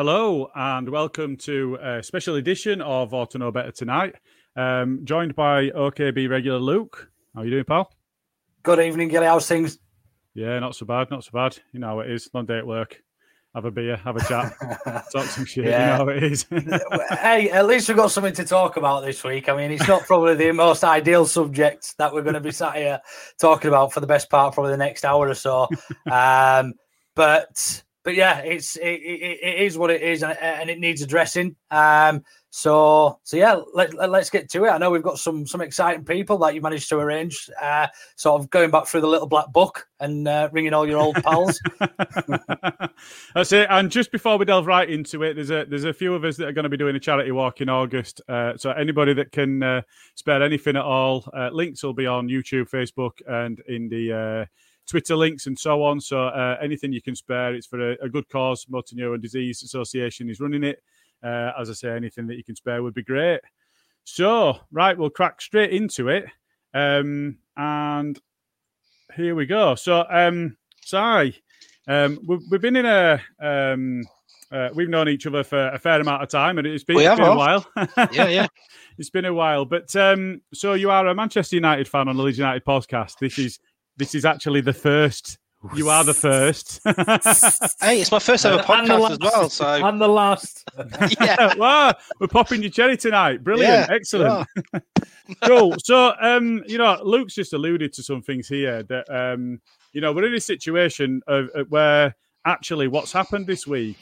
Hello and welcome to a special edition of Ought to Know Better Tonight. Um, joined by OKB regular Luke. How are you doing, pal? Good evening, Gilly. How's things? Yeah, not so bad, not so bad. You know how it is. Long day at work. Have a beer, have a chat, talk some shit. Yeah. You know how it is. hey, at least we've got something to talk about this week. I mean, it's not probably the most ideal subject that we're going to be sat here talking about for the best part, probably the next hour or so. Um, but but yeah, it's it, it, it is what it is, and, and it needs addressing. Um, so so yeah, let, let, us get to it. I know we've got some some exciting people that you managed to arrange. Uh, sort of going back through the little black book and uh, ringing all your old pals. That's it. And just before we delve right into it, there's a there's a few of us that are going to be doing a charity walk in August. Uh, so anybody that can uh, spare anything at all, uh, links will be on YouTube, Facebook, and in the uh, Twitter links and so on. So uh, anything you can spare, it's for a, a, good cause. Motor Neurone Disease Association is running it. Uh, as I say, anything that you can spare would be great. So right, we'll crack straight into it. Um, and here we go. So, um, Si, um, we've, we've been in a um, uh, we've known each other for a fair amount of time, and it's been, it's been a while. yeah, yeah. It's been a while, but um, so you are a Manchester United fan on the Leeds United podcast. This is this is actually the first. You are the first. hey, it's my first ever podcast as well. So and the last. yeah, wow, we're popping your cherry tonight. Brilliant, Yeah, excellent, cool. So, um, you know, Luke's just alluded to some things here that, um, you know, we're in a situation of, of where actually what's happened this week,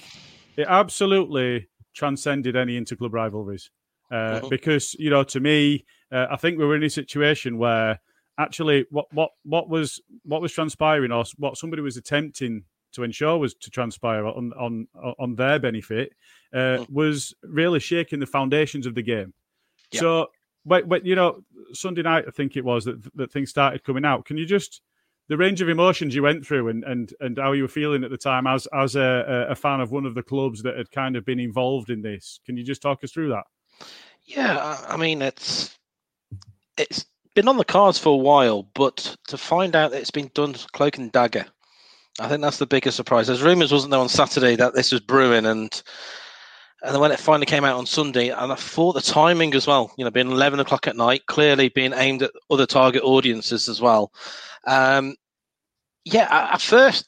it absolutely transcended any interclub rivalries. Uh, Mhm. Because you know, to me, uh, I think we were in a situation where actually what what what was what was transpiring or what somebody was attempting to ensure was to transpire on on on their benefit uh, was really shaking the foundations of the game. Yeah. So, when, when you know Sunday night, I think it was that that things started coming out. Can you just the range of emotions you went through and and and how you were feeling at the time as as a, a fan of one of the clubs that had kind of been involved in this? Can you just talk us through that? yeah, I- I mean it's it's been on the cards for a while, but to find out that it's been done cloak and dagger, I think that's the biggest surprise. There's rumours, wasn't there, on Saturday that this was brewing, and and then when it finally came out on Sunday, and I thought the timing as well, you know, being 11 o'clock at night, clearly being aimed at other target audiences as well. Um, yeah, at first,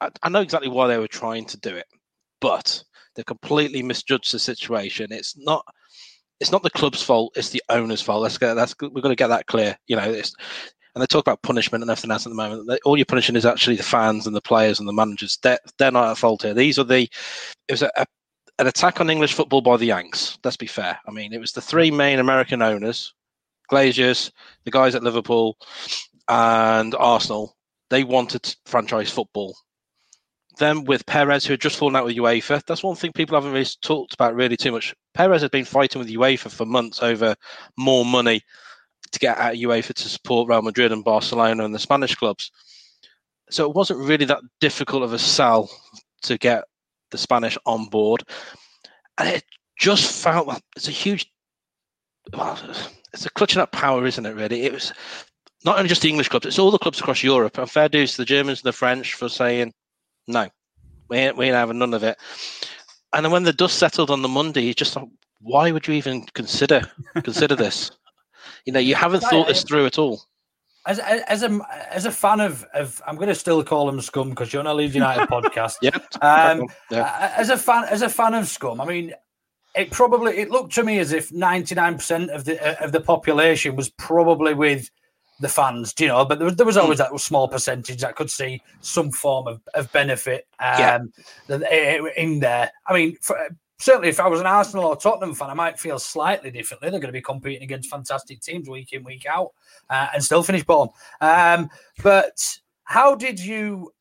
I, I know exactly why they were trying to do it, but they completely misjudged the situation. It's not it's not the club's fault; it's the owner's fault. Let's get that's we've got to get that clear. You know, it's, and they talk about punishment and everything else at the moment. All you're punishing is actually the fans and the players and the managers. They're, they're not at fault here. These are the it was a, a, an attack on English football by the Yanks. Let's be fair. I mean, it was the three main American owners, Glazers, the guys at Liverpool, and Arsenal. They wanted franchise football. Then with Perez, who had just fallen out with UEFA, that's one thing people haven't really talked about really too much. Perez had been fighting with UEFA for months over more money to get out of UEFA to support Real Madrid and Barcelona and the Spanish clubs. So it wasn't really that difficult of a sell to get the Spanish on board. And it just felt it's a huge, well, it's a clutching up power, isn't it, really? It was not only just the English clubs, it's all the clubs across Europe. And fair dues to the Germans and the French for saying, no, we ain't, we ain't having none of it. And then when the dust settled on the Monday, you just thought, why would you even consider consider this? You know, you haven't thought this through at all. As, as a as a fan of of I'm going to still call them scum because you're on a Leeds United podcast. Yeah. Um, yeah. As a fan as a fan of scum, I mean, it probably it looked to me as if 99 percent of the of the population was probably with the fans, you know, but there was, there was always that small percentage that could see some form of, of benefit um, yeah. in there. I mean, for, certainly if I was an Arsenal or Tottenham fan, I might feel slightly differently. They're going to be competing against fantastic teams week in, week out, uh, and still finish bottom. Um, but how did you?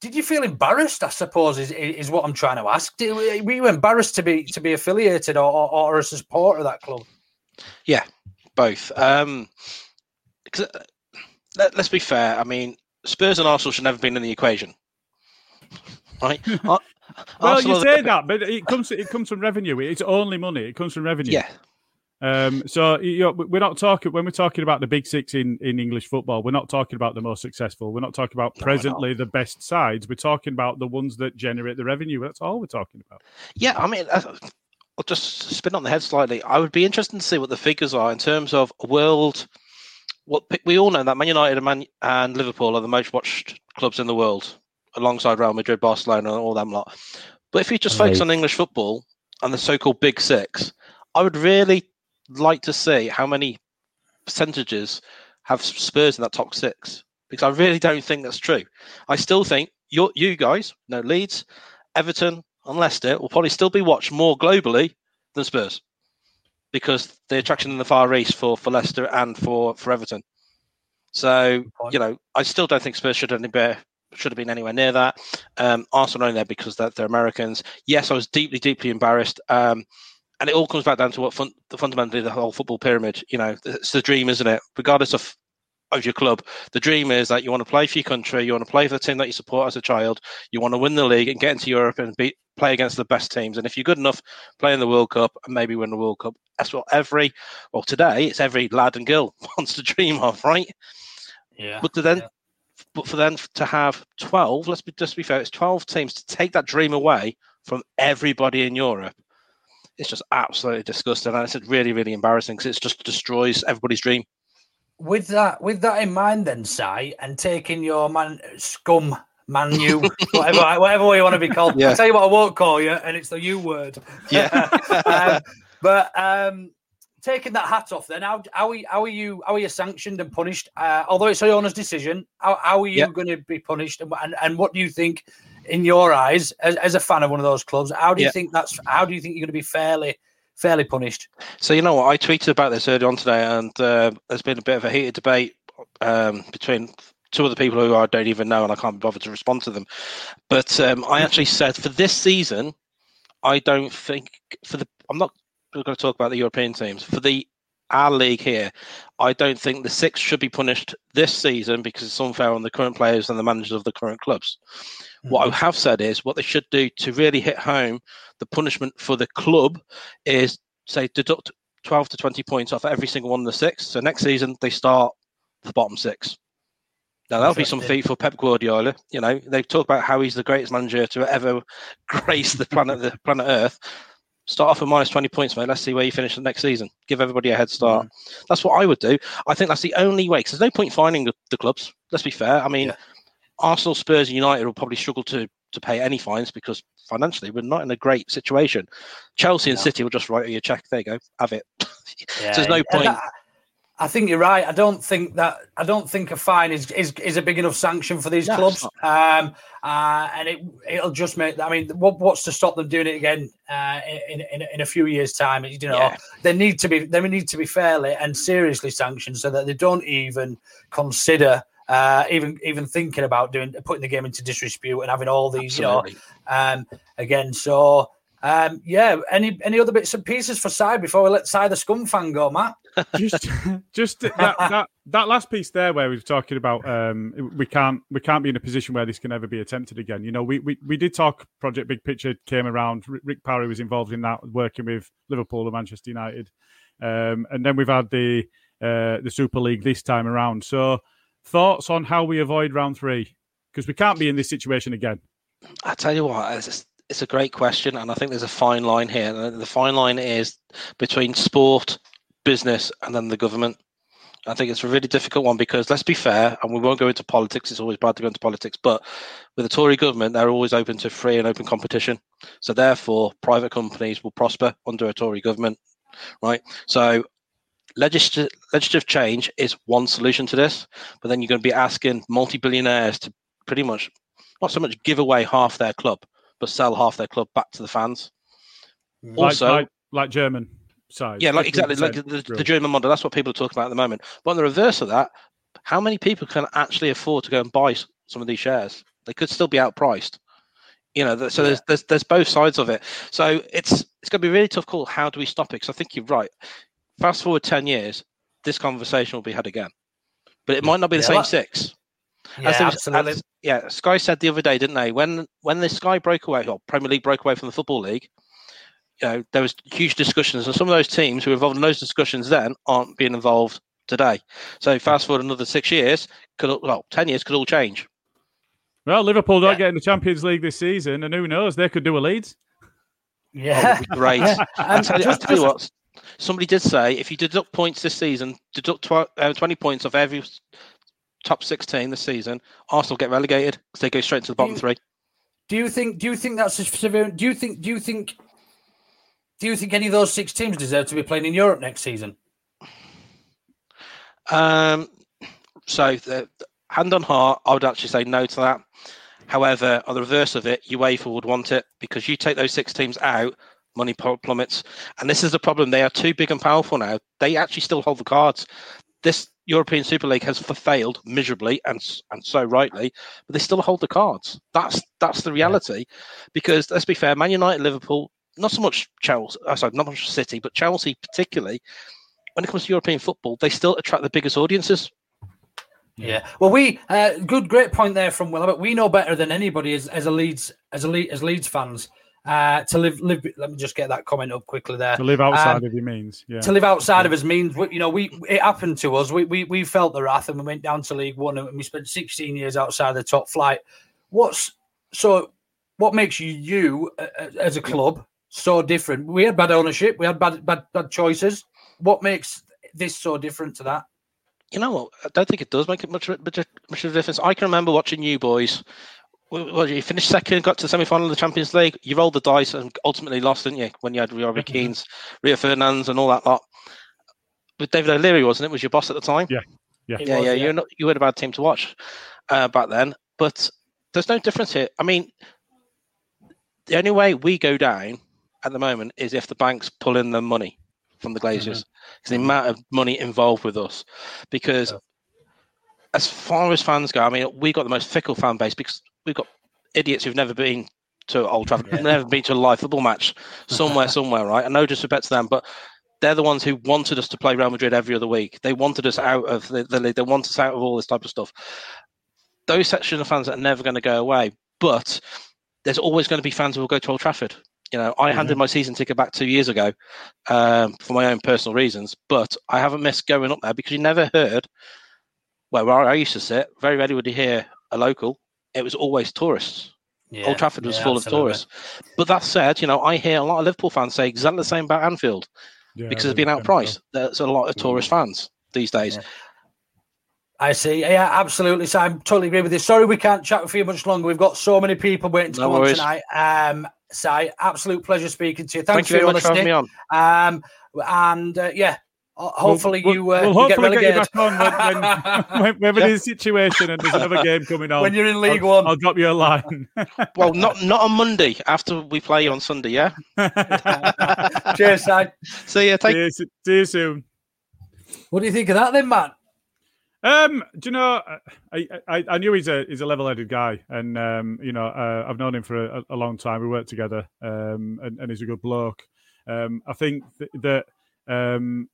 Did you feel embarrassed? I suppose is is what I'm trying to ask. Did, were you embarrassed to be to be affiliated or, or, or a supporter of that club? Yeah, both. Um, uh, let, us be fair. I mean, Spurs and Arsenal should never have been in the equation, right? well, Arsenal you say the... that, but it comes it comes from revenue. It's only money. It comes from revenue. Yeah. Um, so you know, we're not talking when we're talking about the big six in, in English football. We're not talking about the most successful. We're not talking about no, presently the best sides. We're talking about the ones that generate the revenue. That's all we're talking about. Yeah, I mean, uh, I'll just spin on the head slightly. I would be interested to see what the figures are in terms of world what we all know that Man United and, Man, and Liverpool are the most watched clubs in the world, alongside Real Madrid, Barcelona, and all them lot. But if you just right. focus on English football and the so-called Big Six, I would really like to see how many percentages have Spurs in that top six because I really don't think that's true. I still think you you guys, no Leeds, Everton, and Leicester will probably still be watched more globally than Spurs because the attraction in the Far East for, for Leicester and for, for Everton. So, you know, I still don't think Spurs should have been, should have been anywhere near that. Um, Arsenal only there because they're, they're, Americans. Yes, I was deeply, deeply embarrassed. Um, and it all comes back down to what fun, fundamentally the whole football pyramid, you know, it's the dream, isn't it? Regardless of of your club. The dream is that you want to play for your country, you want to play for the team that you support as a child, you want to win the league and get into Europe and be, play against the best teams. And if you're good enough, play in the World Cup and maybe win the World Cup. That's what every, well, today it's every lad and girl wants to dream of, right? Yeah. But to then, yeah. but for them to have 12, let's be just be fair, it's 12 teams to take that dream away from everybody in Europe. It's just absolutely disgusting, and it's really, really embarrassing because it just destroys everybody's dream with that with that in mind, then, Si, and taking your man scum manu, whatever whatever way you want to be called. Yeah. I'll tell you what I won't call you, and it's the U word. Yeah. um, but um, taking that hat off, then how, how, are, how are you how are you sanctioned and punished? Uh, although it's a owner's decision, how, how are you yeah. going to be punished? And, and, and what do you think, in your eyes, as, as a fan of one of those clubs, how do you yeah. think that's how do you think you're going to be fairly fairly punished. So you know what? I tweeted about this earlier on today, and uh, there's been a bit of a heated debate um, between two other people who I don't even know, and I can't be bothered to respond to them. But um, I actually said for this season, I don't think for the I'm not going to talk about the European teams for the our league here. I don't think the six should be punished this season because it's unfair on the current players and the managers of the current clubs. What I mm-hmm. have said is what they should do to really hit home the punishment for the club is say deduct 12 to 20 points off every single one of the six. So next season they start the bottom six. Now that'll be some feat for Pep Guardiola. You know, they talk about how he's the greatest manager to ever grace the planet the planet Earth. Start off with minus 20 points, mate. Let's see where you finish the next season. Give everybody a head start. Mm. That's what I would do. I think that's the only way because there's no point finding the, the, clubs. Let's be fair. I mean, yeah. Arsenal, Spurs, and United will probably struggle to to pay any fines because financially we're not in a great situation. Chelsea and City will just write you a check. There you go, have it. Yeah, so there's no point. I think you're right. I don't think that I don't think a fine is is, is a big enough sanction for these No, clubs. Um, uh, and it it'll just make. I mean, what, what's to stop them doing it again uh, in, in in a few years' time? You know, Yeah. they need to be they need to be fairly and seriously sanctioned so that they don't even consider. Uh, even even thinking about doing putting the game into disrepute and having all these, Absolutely. you know, um, again. So um, yeah, any any other bits and pieces for side before we let side the scum fan go, Matt? just just that, that that last piece there where we were talking about um we can't we can't be in a position where this can ever be attempted again. You know we we, we did talk project big picture came around rick Rick parry was involved in that working with liverpool and manchester united. Um and then we've had the uh the super league this time around. So thoughts on how we avoid round three? Because we can't be in this situation again. I tell you what, it's, a great question, and I think there's a fine line here. The fine line is between sport, business, and then the government. I think it's a really difficult one because let's be fair, and we won't go into politics. It's always bad to go into politics, but with the Tory government, they're always open to free and open competition. So therefore, private companies will prosper under a Tory government, right? So legislative change is one solution to this, but then you're going to be asking multi-billionaires to pretty much not so much give away half their club, but sell half their club back to the fans. Mm. like, Also, like, like german side yeah, like exactly like the, the. German model. That's what people are talking about at the moment. But on the reverse of that, how many people can actually afford to go and buy some of these shares? They could still be outpriced. You know, th- so there's, there's there's both sides of it. So it's it's going to be a really tough call. How do we stop it? Because I think you're right. Fast forward ten years, this conversation will be had again, but it might not be the Yeah, same like- six. Yeah, As was- absolutely. as- yeah, Sky said the other day, didn't they? When when the Sky broke away, or Premier League broke away from the Football League, you know, there was huge discussions, and some of those teams who were involved in those discussions then aren't being involved today. So fast forward another six years, could all- well, ten years could all change. well liverpool don't Yeah. get in the champions league this season and who knows they could do a leeds Yeah, It'd be great. I tell you, I just- tell you what. Somebody did say if you deduct points this season, deduct tw- uh, twenty points of every s- top sixteen this season, Arsenal get relegated because they go straight to the bottom You- three. Do you think? Do you think that's a severe? Do you think? Do you think? Do you think any of those six teams deserve to be playing in Europe next season? Um, so the, the- hand on heart, I would actually say no to that. However, on the reverse of it, UEFA would want it because you take those six teams out, money plummets, and this is the problem. They are too big and powerful now. They actually still hold the cards. This European Super League has failed miserably, and and so rightly, but they still hold the cards. That's that's the reality. Because let's be fair, Man United, Liverpool, not so much Chelsea. Uh, sorry, not much City, but Chelsea particularly. When it comes to European football, they still attract the biggest audiences. Yeah. Well, we uh, good, great point there from Will. But we know better than anybody as, as a Leeds as a Le- as Leeds fans uh, to live live. Let me just get that comment up quickly there. to live outside Um, of your means yeah to live outside of us means you know we it happened to us we, we we felt the wrath and we went down to league one and we spent 16 years outside the top flight what's so what makes you you uh, uh, as a club so different we had bad ownership we had bad bad, bad choices what makes this so different to that You know what? I don't think it does make it much much, much of a difference. I can remember watching you boys. Well, well, you finished second, got to the semi final of the Champions League. You rolled the dice and ultimately lost, didn't you? When you had Robbie Keane's, Rio Ferdinand's, and all that lot. With David O'Leary, wasn't it? Was your boss at the time? Yeah. It yeah, was, yeah. You're not. You were a bad team to watch uh, back then, but there's no difference here. I mean, the only way we go down at the moment is if the banks pull in the money from the Glazers. It's the amount of money involved with us, because as far as fans go, I mean, we got the most fickle fan base because we've got idiots who've never been to Old Trafford, never been to a live football match somewhere, somewhere, right? And no disrespect to them, but they're the ones who wanted us to play Real Madrid every other week. They wanted us out of the, the league. They want us out of all this type of stuff. Those section of fans are never going to go away, but there's always going to be fans who will go to Old Trafford. You know, I handed my season ticket back two years ago um, for my own personal reasons, but I haven't missed going up there because you never heard. Well, where I used to sit, very rarely would you hear a local. It was always tourists. yeah. Old Trafford was yeah, full absolutely. of tourists. But that said, you know, I hear a lot of Liverpool fans say exactly the same about Anfield Yeah, because it's been really think outpriced. There's a lot of tourist fans these days. Yeah. I see. Yeah, absolutely. So I totally agree with you. Sorry, we can't chat with you much longer. We've got so many people waiting to No come worries. on tonight. Um, Si, absolute pleasure speaking to you. Thanks Thank you for very your much for having me on. Um, and uh, yeah, hopefully we'll, you, uh, we'll you hopefully get, get, you back on when, when, when, when a situation and there's another game coming on. When you're in League I'll, One, I'll drop you a line. well, not not on Monday after we play on Sunday. Yeah. Cheers, side. See you. Take. See you, see you soon. What do you think of that, then, Matt? Um, do you know? I, I, I knew he's a he's a level-headed guy, and um, you know, uh, I've known him for a, a, long time. We work together, um, and, and he's a good bloke. Um, I think th- that um,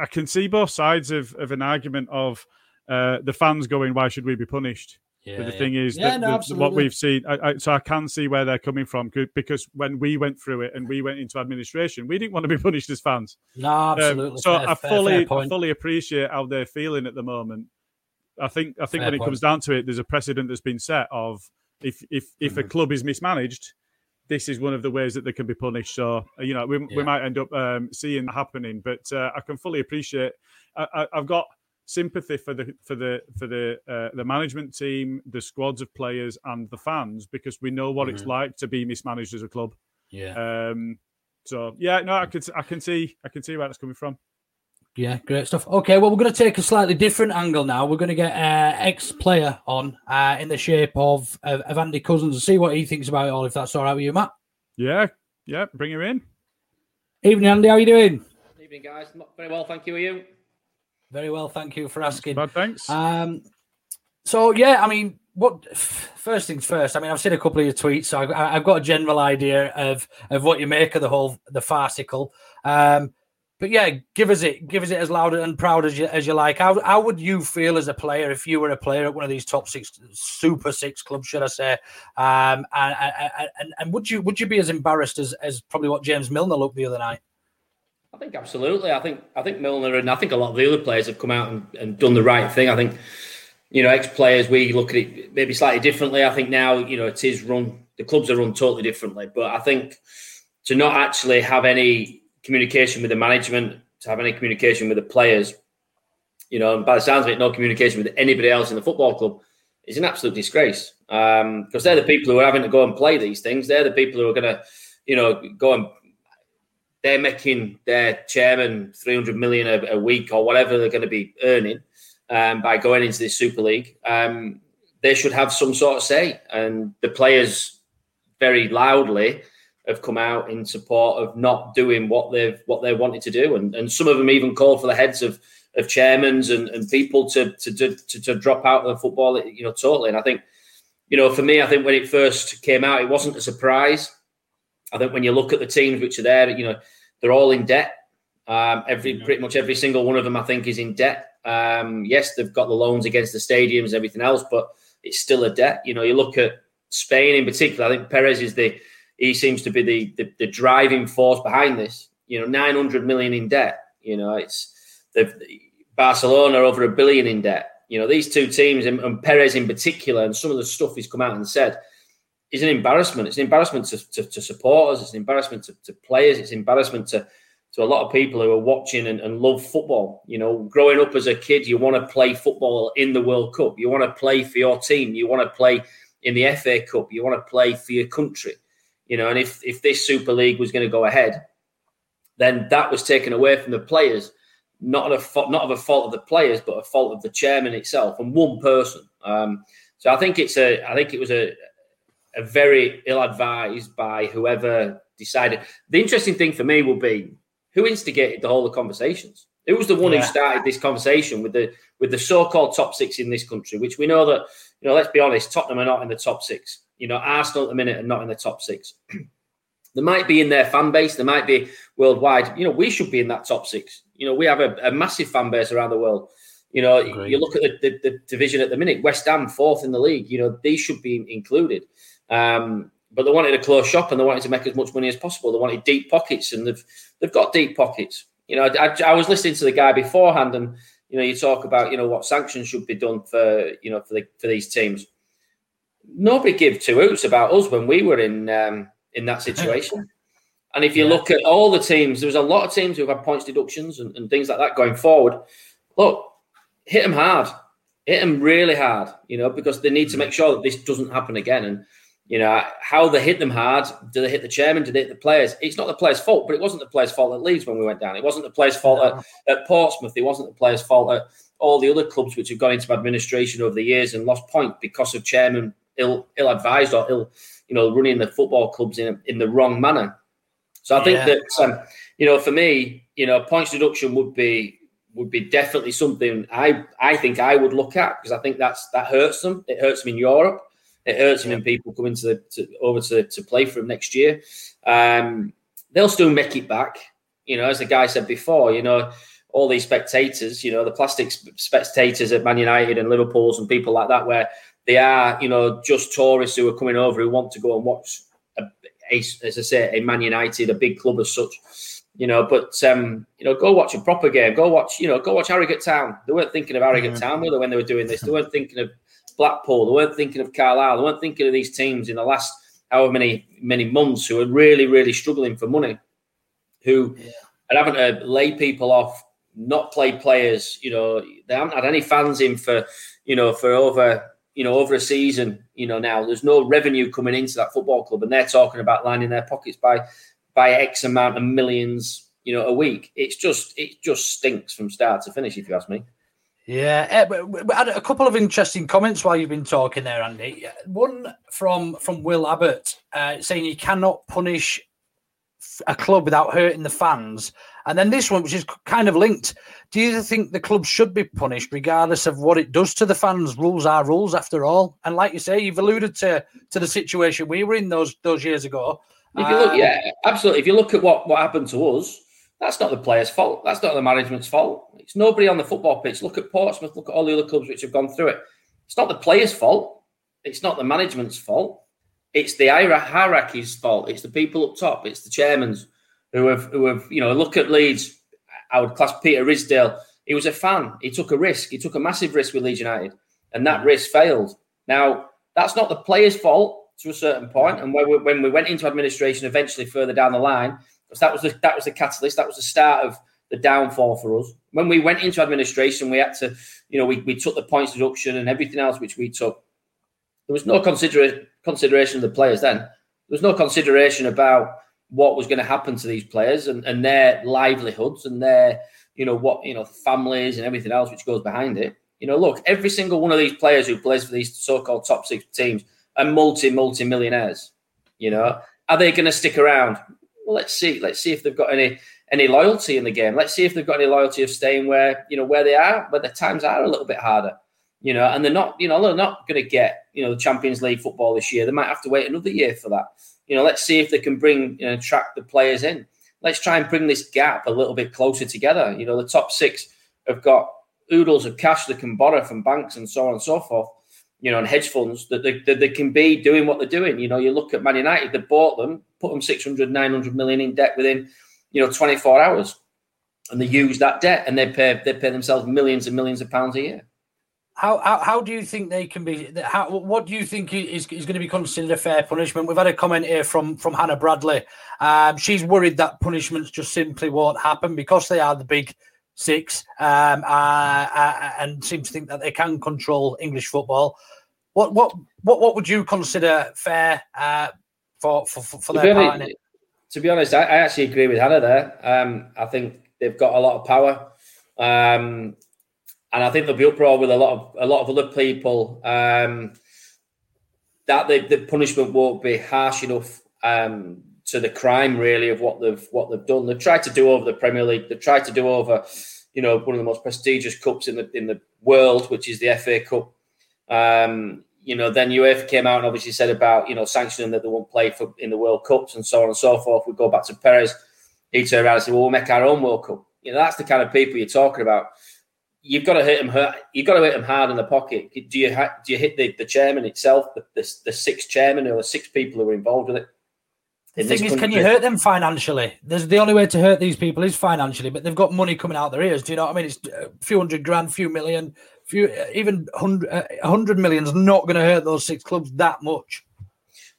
I can see both sides of, of an argument of uh, the fans going, "Why should we be punished?" Yeah, but the yeah. thing is Yeah, that no, the, what we've seen, I, I, so I can see where they're coming from because when we went through it and we went into administration, we didn't want to be punished as fans. No, Um, absolutely. so fair, I fully, fair I fully appreciate how they're feeling at the moment. I think, I think Fair when it comes down to it, there's a precedent that's been set of if if if Mm-hmm. a club is mismanaged, this is one of the ways that they can be punished. So you know, we, Yeah. we might end up um, seeing that happening. But uh, I can fully appreciate. I, I, I've got sympathy for the for the for the uh, the management team, the squads of players, and the fans because we know what it's Mhm. like to be mismanaged as a club. Yeah. Um, so yeah, no, I can I can see I can see where that's coming from. Yeah, great stuff. Okay, well, we're going to take a slightly different angle now. We're going to get uh, ex-player on uh, in the shape of, of of Andy Cousins and see what he thinks about it all. If that's all right with you, Matt. Yeah, yeah, bring him in. Evening, Andy. How are you doing? Evening, guys. Very well, thank you. Are you? Very well, thank you for asking. Bad thanks. Um, so yeah, I mean, what first things first. I mean, I've seen a couple of your tweets, so I've, I've got a general idea of of what you make of the whole the farcical. Um, but yeah, give us it, give us it as loud and proud as you as you like. How how would you feel as a player if you were a player at one of these top six, super six clubs, should I say? Um, and, and and would you would you be as embarrassed as as probably what James Milner looked the other night? I think absolutely. I think I think Milner and I think a lot of the other players have come out and, and done the right thing. I think you know ex players we look at it maybe slightly differently. I think now you know it is run the clubs are run totally differently. But I think to not actually have any communication with the management, to have any communication with the players, you know, and by the sounds of it, no communication with anybody else in the football club is an absolute disgrace. Um, because they're the people who are having to go and play these things. They're the people who are going to, you know, go and they're making their chairman 300 million a, a week or whatever they're going to be earning um, by going into this Super League. Um, they should have some sort of say. And the players very loudly have come out in support of not doing what they've what they wanted to do. And, and some of them even called for the heads of of chairmans and, and people to, to to to drop out of football, you know, totally. And I think, you know, for me, I think when it first came out, it wasn't a surprise. I think when you look at the teams which are there, you know, they're all in debt. Um, every pretty much every single one of them, I think, is in debt. Um, yes, they've got the loans against the stadiums and everything else, but it's still a debt. You know, you look at Spain in particular. I think Perez is the he seems to be the the, the driving force behind this. You know, nine hundred million in debt. You know, it's the Barcelona over a billion in debt. You know, these two teams and, and Perez in particular, and some of the stuff he's come out and said is an embarrassment. It's an embarrassment to, to, to supporters. It's an embarrassment to, to players. It's an embarrassment to to a lot of people who are watching and, and love football. You know, growing up as a kid, you want to play football in the World Cup. You want to play for your team. You want to play in the FA Cup. You want to play for your country. You know, and if if this Super League was going to go ahead, then that was taken away from the players. Not of a not of a fault of the players, but a fault of the chairman itself and one person. Um, so I think it's a I think it was a a very ill advised by whoever decided. The interesting thing for me will be who instigated the whole of the conversations. Who was the one Yeah. who started this conversation with the with the so-called top six in this country, which we know that you know. Let's be honest, Tottenham are not in the top six. You know, Arsenal at the minute are not in the top six. they might be in their fan base. They might be worldwide. You know, we should be in that top six. You know, we have a, a massive fan base around the world. You know, Agreed. you look at the, the, the division at the minute. West Ham fourth in the league. You know, these should be included. Um, but they wanted a close shop and they wanted to make as much money as possible. They wanted deep pockets, and they've they've got deep pockets. You know, I, I was listening to the guy beforehand, and you know, you talk about you know what sanctions should be done for you know for the for these teams. Nobody give two hoots about us when we were in um, in that situation. And if you Yeah. look at all the teams, there was a lot of teams who have had points deductions and, and things like that going forward. Look, hit them hard, hit them really hard, you know, because they need to make sure that this doesn't happen again. And You know, how they hit them hard. Do they hit the chairman? Do they hit the players? It's not the players' fault, but it wasn't the players' fault at Leeds when we went down. It wasn't the players' fault at, at Portsmouth. It wasn't the players' fault at all the other clubs which have gone into administration over the years and lost point because of chairman ill ill advised or ill, you know, running the football clubs in in the wrong manner. So I think yeah. that um, you know, for me, you know, points deduction would be would be definitely something I I think I would look at because I think that's that hurts them. It hurts them in Europe. It hurts them in people coming to, to over to, to play for them next year. Um, they'll still make it back. You know, as the guy said before, you know, all these spectators, you know, the plastic spectators at Man United and Liverpool's and people like that, where they are, you know, just tourists who are coming over who want to go and watch, a, a, as I say, a Man United, a big club as such. You know, but um, you know, go watch a proper game. Go watch, you know, go watch Harrogate Town. They weren't thinking of Harrogate mm-hmm. Town, were they, when they were doing this? They weren't thinking of Blackpool. They weren't thinking of Carlisle. They weren't thinking of these teams in the last however many many months who are really really struggling for money, who yeah. are having to lay people off, not play players. You know, they haven't had any fans in for you know for over you know over a season. You know now there's no revenue coming into that football club, and they're talking about lining their pockets by by X amount of millions. You know, a week. It's just it just stinks from start to finish. If you ask me. Yeah, eh, a couple of interesting comments while you've been talking there, Andy. One from from Will Abbott uh, saying you cannot punish a club without hurting the fans, and then this one, which is kind of linked. Do you think the club should be punished regardless of what it does to the fans? Rules are rules, after all. And like you say, you've alluded to to the situation we were in those those years ago. If you look, um, yeah, absolutely. If you look at what what happened to us, that's not the player's fault. That's not the management's fault. It's nobody on the football pitch. Look at Portsmouth. Look at all the other clubs which have gone through it. It's not the player's fault. It's not the management's fault. It's the hierarchy's fault. It's the people up top. It's the chairmans who have who have you know look at Leeds. I would class Peter Ridsdale. He was a fan. He took a risk. He took a massive risk with Leeds United, and that risk failed. Now that's not the player's fault to a certain point. And when we, when we went into administration, eventually further down the line, because that was the that was the catalyst. That was the start of the downfall for us. When we went into administration, we had to, you know, we, we took the points deduction and everything else which we took. There was no consider- consideration of the players then. There was no consideration about what was going to happen to these players and, and their livelihoods and their, you know, what, you know, families and everything else which goes behind it. You know, look, every single one of these players who plays for these so-called top six teams are multi, multi millionaires. You know, are they going to stick around? well, let's see, let's see if they've got any any loyalty in the game. Let's see if they've got any loyalty of staying where you know where they are, where the times are a little bit harder. You know, and they're not, you know, they're not going to get, you know, the Champions League football this year. They might have to wait another year for that. You know, let's see if they can bring, you know, attract the players in. Let's try and bring this gap a little bit closer together. You know, the top six have got oodles of cash they can borrow from banks and so on and so forth you know, and hedge funds that they, that they can be doing what they're doing. You know, you look at Man United, they bought them, put them 600, 900 million in debt within, you know, 24 hours. And they use that debt and they pay, they pay themselves millions and millions of pounds a year. How, how, how do you think they can be? How, what do you think is, is going to be considered a fair punishment? We've had a comment here from from Hannah Bradley. Um, she's worried that punishments just simply won't happen because they are the big six, um, uh, uh, and seem to think that they can control English football. What what what what would you consider fair uh, for for for their part in it? To be honest, I, I, actually agree with Hannah there. Um, I think they've got a lot of power, um, and I think they'll be uproar with a lot of a lot of other people. Um, that the, the punishment won't be harsh enough um, to the crime really of what they've what they've done. They've tried to do over the Premier League. They've tried to do over, you know, one of the most prestigious cups in the in the world, which is the FA Cup. Um, you know, then UEFA came out and obviously said about you know sanctioning that they won't play for in the World Cups and so on and so forth. We go back to Perez. He turned around and said, "Well, we'll make our own World Cup." You know, that's the kind of people you're talking about. You've got to hit them. Hurt, you've got to hit them hard in the pocket. Do you do you hit the, the chairman itself, the, the, the six chairman or the six people who are involved with it? The thing is, can you hurt them financially? There's the only way to hurt these people is financially, but they've got money coming out their ears. Do you know what I mean? It's a few hundred grand, few million, few even hundred, uh, hundred million is not going to hurt those six clubs that much.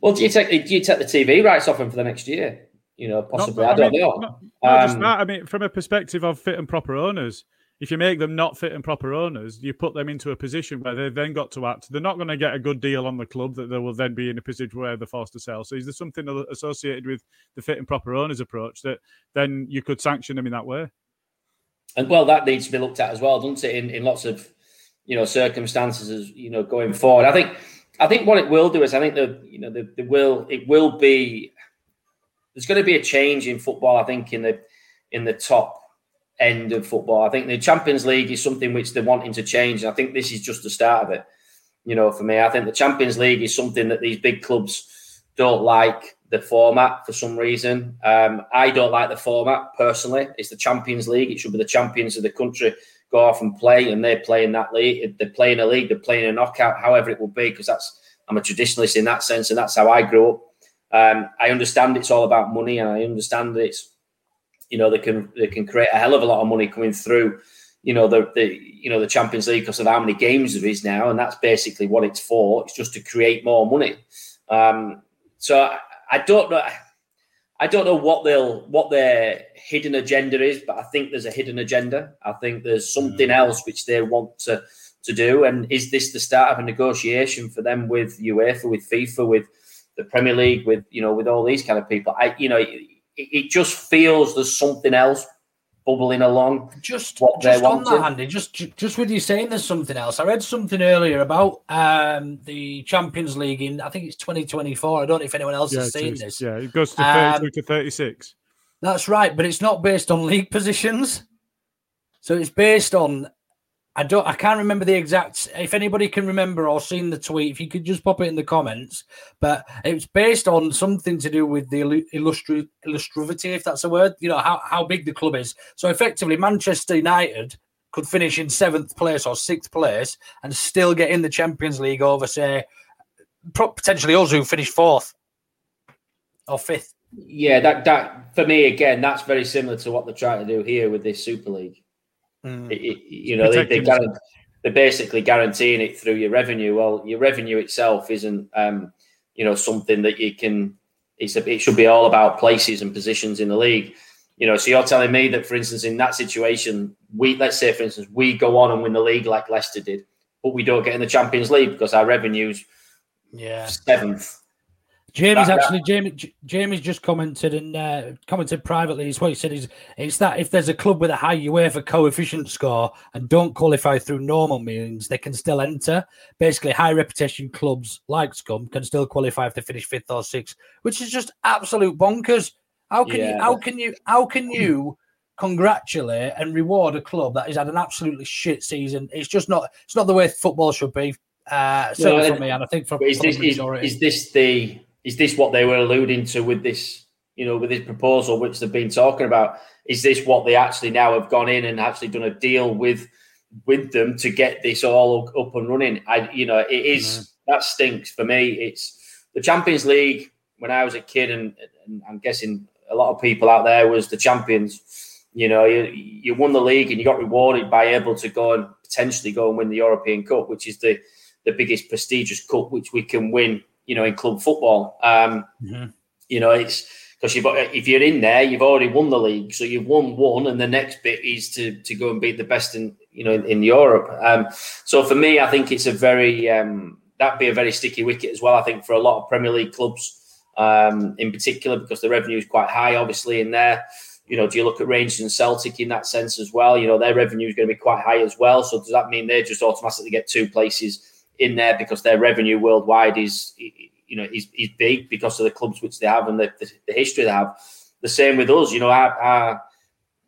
Well, do you take do you take the TV rights off them for the next year? You know, possibly. Not, I, don't mean, know. Not, not um, that. I mean, from a perspective of fit and proper owners, if you make them not fit and proper owners, you put them into a position where they've then got to act. They're not going to get a good deal on the club that they will then be in a position where they're forced to sell. So is there something associated with the fit and proper owners approach that then you could sanction them in that way? And well, that needs to be looked at as well, doesn't it? In, in lots of you know circumstances, as you know, going forward. I think I think what it will do is I think the you know the, the will it will be there's going to be a change in football. I think in the in the top end of football. I think the Champions League is something which they're wanting to change. And I think this is just the start of it. You know, for me, I think the Champions League is something that these big clubs don't like the format for some reason. Um, I don't like the format personally. It's the Champions League. It should be the champions of the country go off and play, and they're playing that league. They're playing a league. They're playing a knockout, however it will be, because that's I'm a traditionalist in that sense, and that's how I grew up. Um, I understand it's all about money, and I understand that it's you know they can they can create a hell of a lot of money coming through you know the, the you know the Champions League because of how many games there is now, and that's basically what it's for. It's just to create more money. Um, so I, I, don't know. I don't know what they'll what their hidden agenda is, but I think there's a hidden agenda. I think there's something mm. else which they want to to do. And is this the start of a negotiation for them with UEFA, with FIFA, with the Premier League, with you know with all these kind of people? I you know it, it just feels there's something else bubbling along. Just, just on that, Andy, just just with you saying there's something else. I read something earlier about um, the Champions League in I think it's 2024. I don't know if anyone else yeah, has seen this. Yeah, it goes to 32 um, to 36. That's right, but it's not based on league positions. So it's based on I don't. I can't remember the exact. If anybody can remember or seen the tweet, if you could just pop it in the comments. But it was based on something to do with the illustri- illustrativity, if that's a word. You know how how big the club is. So effectively, Manchester United could finish in seventh place or sixth place and still get in the Champions League over, say, potentially us who finished fourth or fifth. Yeah, that that for me again, that's very similar to what they're trying to do here with this Super League. Mm. It, it, you know, they, they guarantee, they're basically guaranteeing it through your revenue. Well, your revenue itself isn't, um, you know, something that you can. It's a, it should be all about places and positions in the league. You know, so you're telling me that, for instance, in that situation, we let's say, for instance, we go on and win the league like Leicester did, but we don't get in the Champions League because our revenues, yeah, seventh. Jamie's that, actually Jamie. Jamie's just commented and uh, commented privately. Is what he said is it's that if there's a club with a high UEFA coefficient score and don't qualify through normal means, they can still enter. Basically, high reputation clubs like Scum can still qualify if they finish fifth or sixth, which is just absolute bonkers. How can yeah. you? How can you? How can you? congratulate and reward a club that has had an absolutely shit season. It's just not. It's not the way football should be. Uh, certainly for me, and I think for, is this, is, is this the is this what they were alluding to with this, you know, with this proposal which they've been talking about? Is this what they actually now have gone in and actually done a deal with with them to get this all up and running? I, you know, it is mm-hmm. that stinks for me. It's the Champions League when I was a kid, and, and I'm guessing a lot of people out there was the champions. You know, you, you won the league and you got rewarded by able to go and potentially go and win the European Cup, which is the the biggest prestigious cup which we can win you know, in club football. Um, mm-hmm. You know, it's because you've if you're in there, you've already won the league, so you've won one, and the next bit is to to go and beat the best in you know in, in Europe. Um, so for me, I think it's a very um, that'd be a very sticky wicket as well. I think for a lot of Premier League clubs, um, in particular, because the revenue is quite high, obviously in there. You know, do you look at Rangers and Celtic in that sense as well? You know, their revenue is going to be quite high as well. So does that mean they just automatically get two places? In there because their revenue worldwide is you know is, is big because of the clubs which they have and the, the, the history they have. The same with us, you know, our, our,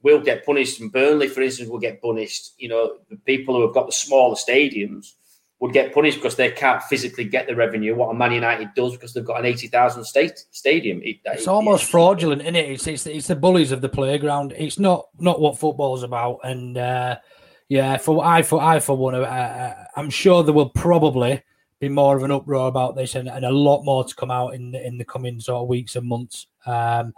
we'll get punished, and Burnley, for instance, will get punished. You know, the people who have got the smaller stadiums would get punished because they can't physically get the revenue what a Man United does because they've got an eighty thousand state stadium. It, it's it, almost it, fraudulent, isn't it? It's, it's it's the bullies of the playground. It's not not what football's about, and. uh yeah, for I for I for one, uh, uh, I'm sure there will probably be more of an uproar about this, and, and a lot more to come out in the, in the coming sort of weeks and months. Um,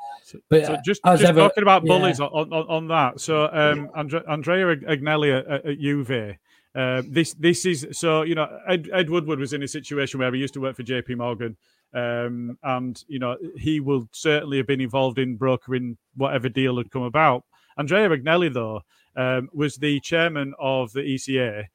but so just, just ever, talking about bullies yeah. on, on, on, that. So um, Andre, Andrea Agnelli at, at. Uh, this this is so you know Ed, Ed Woodward was in a situation where he used to work for J.P. Morgan, um, and you know he will certainly have been involved in brokering whatever deal had come about. Andrea Agnelli, though, um, was the chairman of the ECA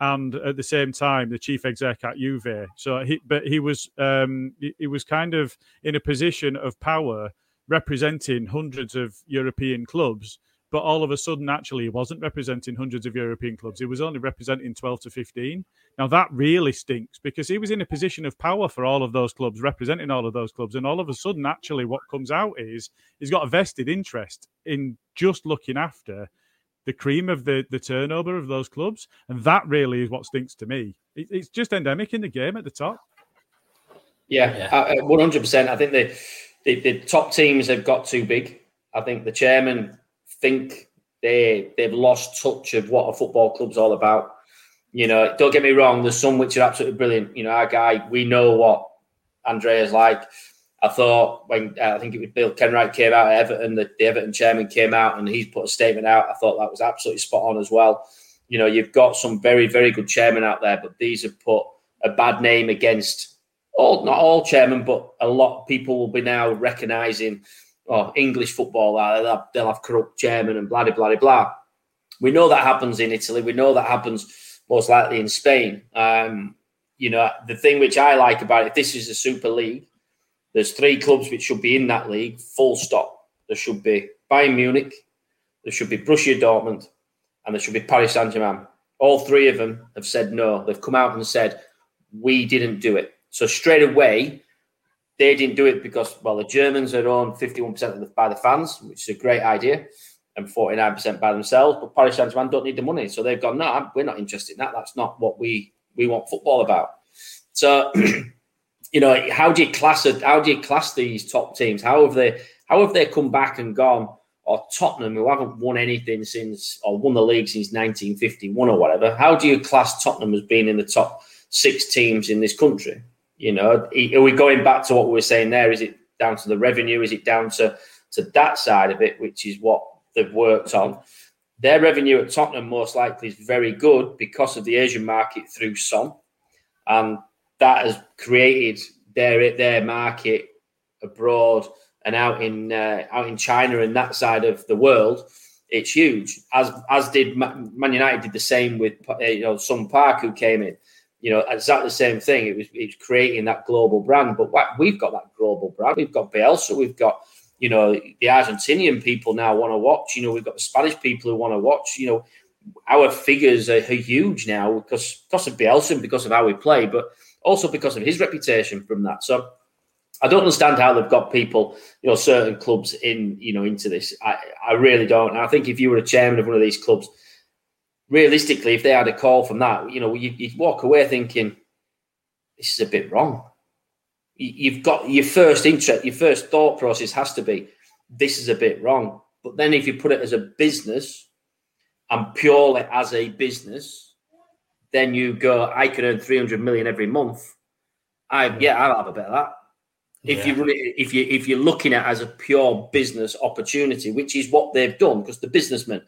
and at the same time the chief exec at Juve. So he, but he was um, he, he was kind of in a position of power, representing hundreds of European clubs. But all of a sudden, actually, he wasn't representing hundreds of European clubs. He was only representing 12 to 15. Now, that really stinks because he was in a position of power for all of those clubs, representing all of those clubs. And all of a sudden, actually, what comes out is he's got a vested interest in just looking after the cream of the, the turnover of those clubs. And that really is what stinks to me. It, it's just endemic in the game at the top. Yeah, one hundred percent. I think the, the the top teams have got too big. I think the chairman think they they've lost touch of what a football club's all about. You know, don't get me wrong. There's some which are absolutely brilliant. You know, our guy, we know what Andrea's like. I thought when uh, I think it was Bill Kenwright came out at Everton, the, the Everton chairman came out and he's put a statement out. I thought that was absolutely spot on as well. You know, you've got some very, very good chairmen out there, but these have put a bad name against all, not all chairmen, but a lot of people will be now recognising, oh, English football, uh, they'll have, corrupt chairmen and blah, blah, blah, blah. We know that happens in Italy. We know that happens most likely in Spain. Um, you know, the thing which I like about it, this is a Super League there's three clubs which should be in that league, full stop. There should be Bayern Munich, there should be Borussia Dortmund, and there should be Paris Saint Germain. All three of them have said no. They've come out and said, we didn't do it. So straight away, they didn't do it because, well, the Germans are owned 51% of the, by the fans, which is a great idea, and 49% by themselves. But Paris Saint Germain don't need the money. So they've gone, no, we're not interested in that. That's not what we, we want football about. So you know, how do you class? How do you class these top teams? How have they how have they come back and gone? Or Tottenham, who haven't won anything since or won the league since 1951 or whatever. How do you class Tottenham as being in the top six teams in this country? You know, are we going back to what we were saying there? Is it down to the revenue? Is it down to to that side of it, which is what they've worked on? Their revenue at Tottenham most likely is very good because of the Asian market through Son, and that has created their their market abroad and out in uh, out in China and that side of the world. It's huge. As as did Man United did the same with uh, you know Son Park who came in. You know exactly the same thing. It was it's creating that global brand. But what, we've got that global brand. We've got Bielsa. We've got you know the Argentinian people now want to watch. You know we've got the Spanish people who want to watch. You know our figures are, are huge now because because of Bielsa and because of how we play. But also because of his reputation from that. So I don't understand how they've got people, you know, certain clubs in, you know, into this. I, I really don't. And I think if you were a chairman of one of these clubs, realistically, if they had a call from that, you know, you, would walk away thinking, this is a bit wrong. You've got your first interest, your first thought process has to be, this is a bit wrong. But then if you put it as a business and purely as a business, then you go, I could earn 300 million every month. I yeah, I'll have a bit of that. If yeah. you run it, if you if you're looking at as a pure business opportunity, which is what they've done, because the businessmen,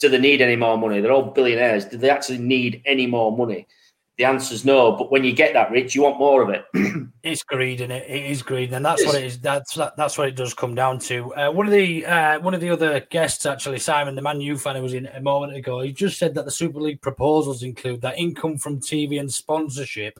do they need any more money? They're all billionaires. Do they actually need any more money? The answer is no. But when you get that rich, you want more of it. it's greed, and it? it is greed, and that's what it is. That's that, that's what it does come down to. Uh, one of the uh, one of the other guests, actually, Simon, the Man U fan who was in a moment ago, he just said that the Super League proposals include that income from TV and sponsorship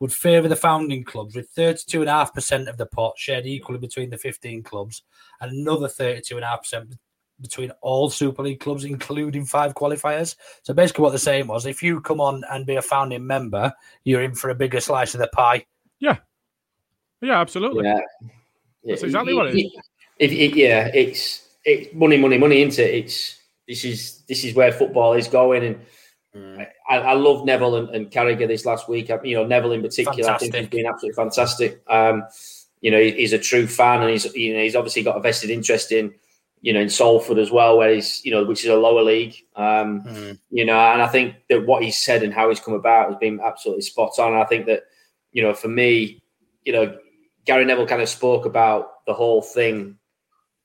would favour the founding clubs with 32.5% of the pot shared equally between the 15 clubs and another 32.5% between all Super League clubs, including five qualifiers. So basically, what they're saying was, if you come on and be a founding member, you're in for a bigger slice of the pie. Yeah, yeah, absolutely. Yeah, that's exactly what it is. It, it, yeah, it's it's money, money, money. Into it. It's this is this is where football is going, and mm. I, I, love Neville and, and Carragher this last week. You know, Neville in particular, fantastic. I think he's been absolutely fantastic. Um, you know, he's a true fan, and he's you know he's obviously got a vested interest in you know, in Salford as well, where he's, you know, which is a lower league. Um, mm. You know, and I think that what he's said and how he's come about has been absolutely spot on. And I think that, you know, for me, you know, Gary Neville kind of spoke about the whole thing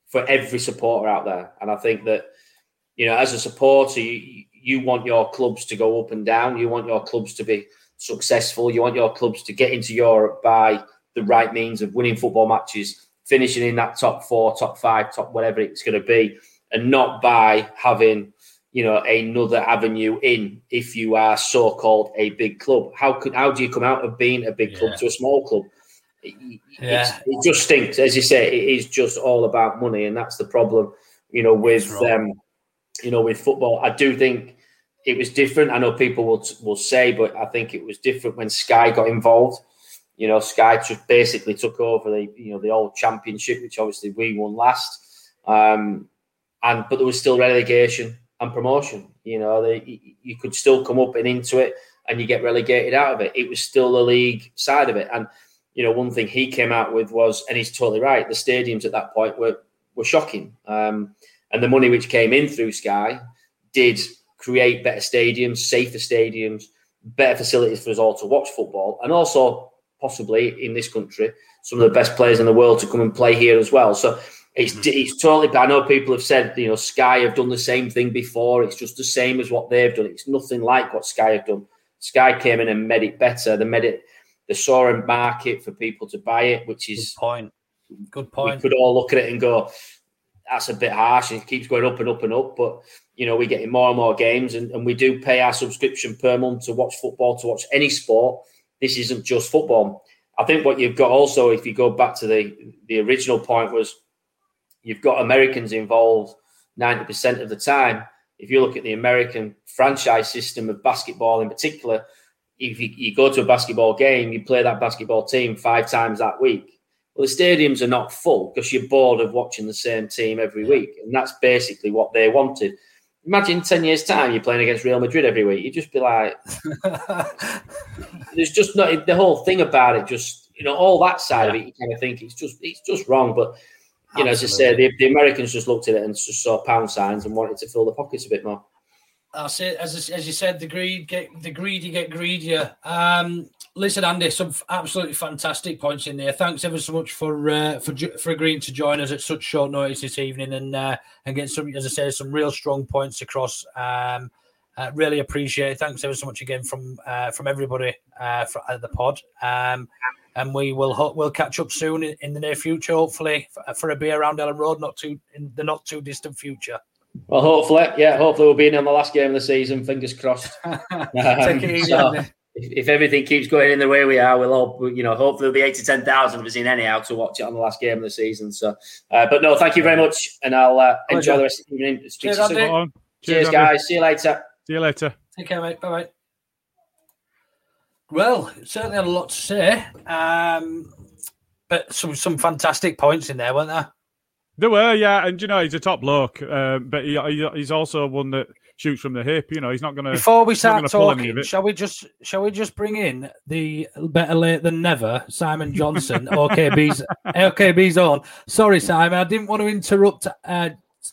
for every supporter out there. And I think that, you know, as a supporter, you, you want your clubs to go up and down. You want your clubs to be successful. You want your clubs to get into Europe by the right means of winning football matches finishing in that top four, top five, top whatever it's going to be, and not by having you know another avenue in if you are so called a big club. How could how do you come out of being a big Yeah. club to a small club? It, Yeah. it just stinks, as you say. It is just all about money, and that's the problem. You know, with um, you know, with football, I do think it was different. I know people will will say, but I think it was different when Sky got involved. You know, Sky just basically took over the you know the old championship, which obviously we won last. Um, and but there was still relegation and promotion. You know, they, you could still come up and into it, and you get relegated out of it. It was still the league side of it. And you know, one thing he came out with was, and he's totally right. The stadiums at that point were were shocking, um, and the money which came in through Sky did create better stadiums, safer stadiums, better facilities for us all to watch football, and also possibly in this country some of the best players in the world to come and play here as well. So it's mm-hmm. it's totally. I know people have said you know Sky have done the same thing before. It's just the same as what they've done. It's nothing like what Sky have done. Sky came in and made it better. They made it. They saw a market for people to buy it, which Good is point. Good point. we could all look at it and go, that's a bit harsh. And it keeps going up and up and up. But, you know, we're getting more and more games and, and we do pay our subscription per month to watch football, to watch any sport. This isn't just football. I think what you've got also, if you go back to the, the original point, was you've got Americans involved 90% of the time. If you look at the American franchise system of basketball in particular, if you, you go to a basketball game, you play that basketball team five times that week. Well, the stadiums are not full because you're bored of watching the same team every week. And that's basically what they wanted. Imagine 10 years' time you're playing against Real Madrid every week. You'd just be like, there's just not the whole thing about it, just, you know, all that side of it, you kind of think it's just, it's just wrong. But, you know, as I say, the, the Americans just looked at it and just saw pound signs and wanted to fill the pockets a bit more. That's it. As, as you said, the greed get the greedy get greedier. Um, listen, Andy, some absolutely fantastic points in there. Thanks ever so much for uh, for for agreeing to join us at such short notice this evening and uh, and getting some, as I said, some real strong points across. Um, uh, really appreciate it. Thanks ever so much again from uh, from everybody uh, for, at the pod. Um, and we will ho- we'll catch up soon in, in the near future, hopefully for, for a beer around Elland Road, not too in the not too distant future. Well, hopefully, yeah, hopefully we'll be in on the last game of the season. Fingers crossed. Take Um, it easy, so, Andy. if, if everything keeps going in the way we are, we'll all, you know, hopefully there'll be eight to ten thousand of us in anyhow to watch it on the last game of the season. So, uh, but no, thank you very much, and I'll uh, enjoy Pleasure. the rest of the evening. Speak Cheers, to soon. Andy. Cheers, guys. See you later. See you later. Take care, mate. Bye bye. Well, certainly had a lot to say, um, but some some fantastic points in there, weren't there? There were, yeah, and you know he's a top bloke, um, but he, he, he's also one that shoots from the hip. You know, he's not going to. Before we start gonna pull any of talking, shall we just shall we just bring in the better late than never Simon Johnson, OKB's OKB's on? Sorry, Simon, I didn't want to interrupt uh,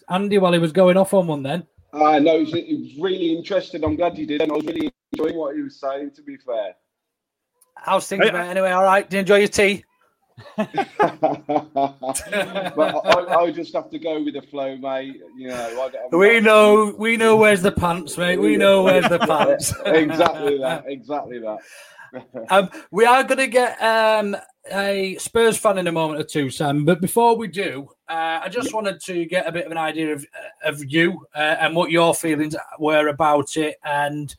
Andy while he was going off on one. Then I know it was, it was really interesting. I'm glad you did, and I was really enjoying what he was saying. To be fair, how's things, Hey, mate? Anyway, all right. Do you enjoy your tea? but I, I just have to go with the flow, mate. You know, We know, we know where's the pants, mate. We know where's the pants. exactly that. Exactly that. Um, we are going to get um, a Spurs fan in a moment or two, Sam. But before we do, uh, I just wanted to get a bit of an idea of of you uh, and what your feelings were about it, and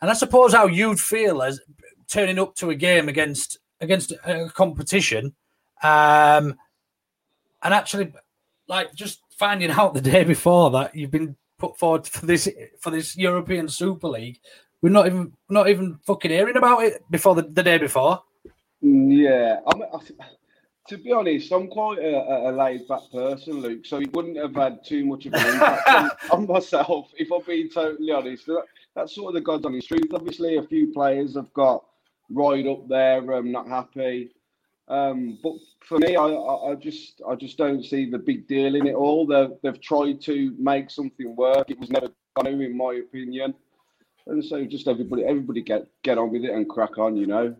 and I suppose how you'd feel as turning up to a game against against a competition, um, and actually like just finding out the day before that you've been put forward for this for this European Super League. We're not even not even fucking hearing about it before the, the day before. Yeah, I'm, I, to be honest, I'm quite a, a- a laid back person, Luke. So it wouldn't have had too much of an impact on, on myself if I'm being totally honest. That, that's sort of the God's honest truth. Obviously, a few players have got right up there, um, not happy. Um, but for me, I, I, I just I just don't see the big deal in it all. They've, they've tried to make something work. It was never going to, in my opinion. And so just everybody everybody get get on with it and crack on, you know.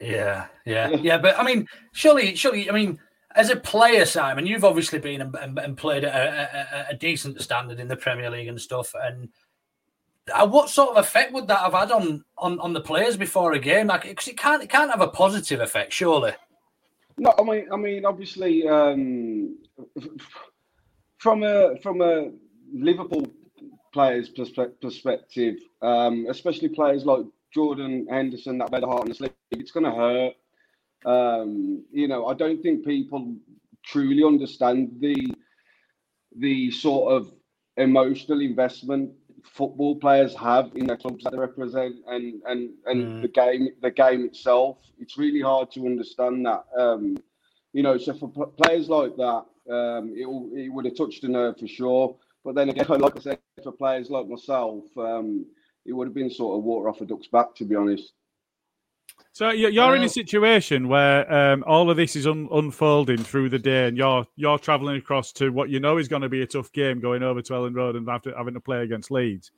Yeah, yeah, yeah. But I mean, surely, surely, I mean, as a player, Simon, you've obviously been and, and, played at a, a, a decent standard in the Premier League and stuff. And what sort of effect would that have had on on, on the players before a game? Like, because it can't it can't have a positive effect, surely. No, I mean, I mean, obviously, um, from a from a Liverpool players' perspe- perspective, um, especially players like Jordan Henderson that made a heart in the sleeve, it's going to hurt. Um, you know, I don't think people truly understand the the sort of emotional investment football players have in the clubs that they represent and and and mm. the game the game itself. It's really hard to understand that um you know so for p- players like that um it, it would have touched a nerve for sure. But then again like i said for players like myself um it would have been sort of water off a duck's back to be honest so you're in a situation where um, all of this is un- unfolding through the day, and you're you're travelling across to what you know is going to be a tough game, going over to Elland Road and after having to play against Leeds.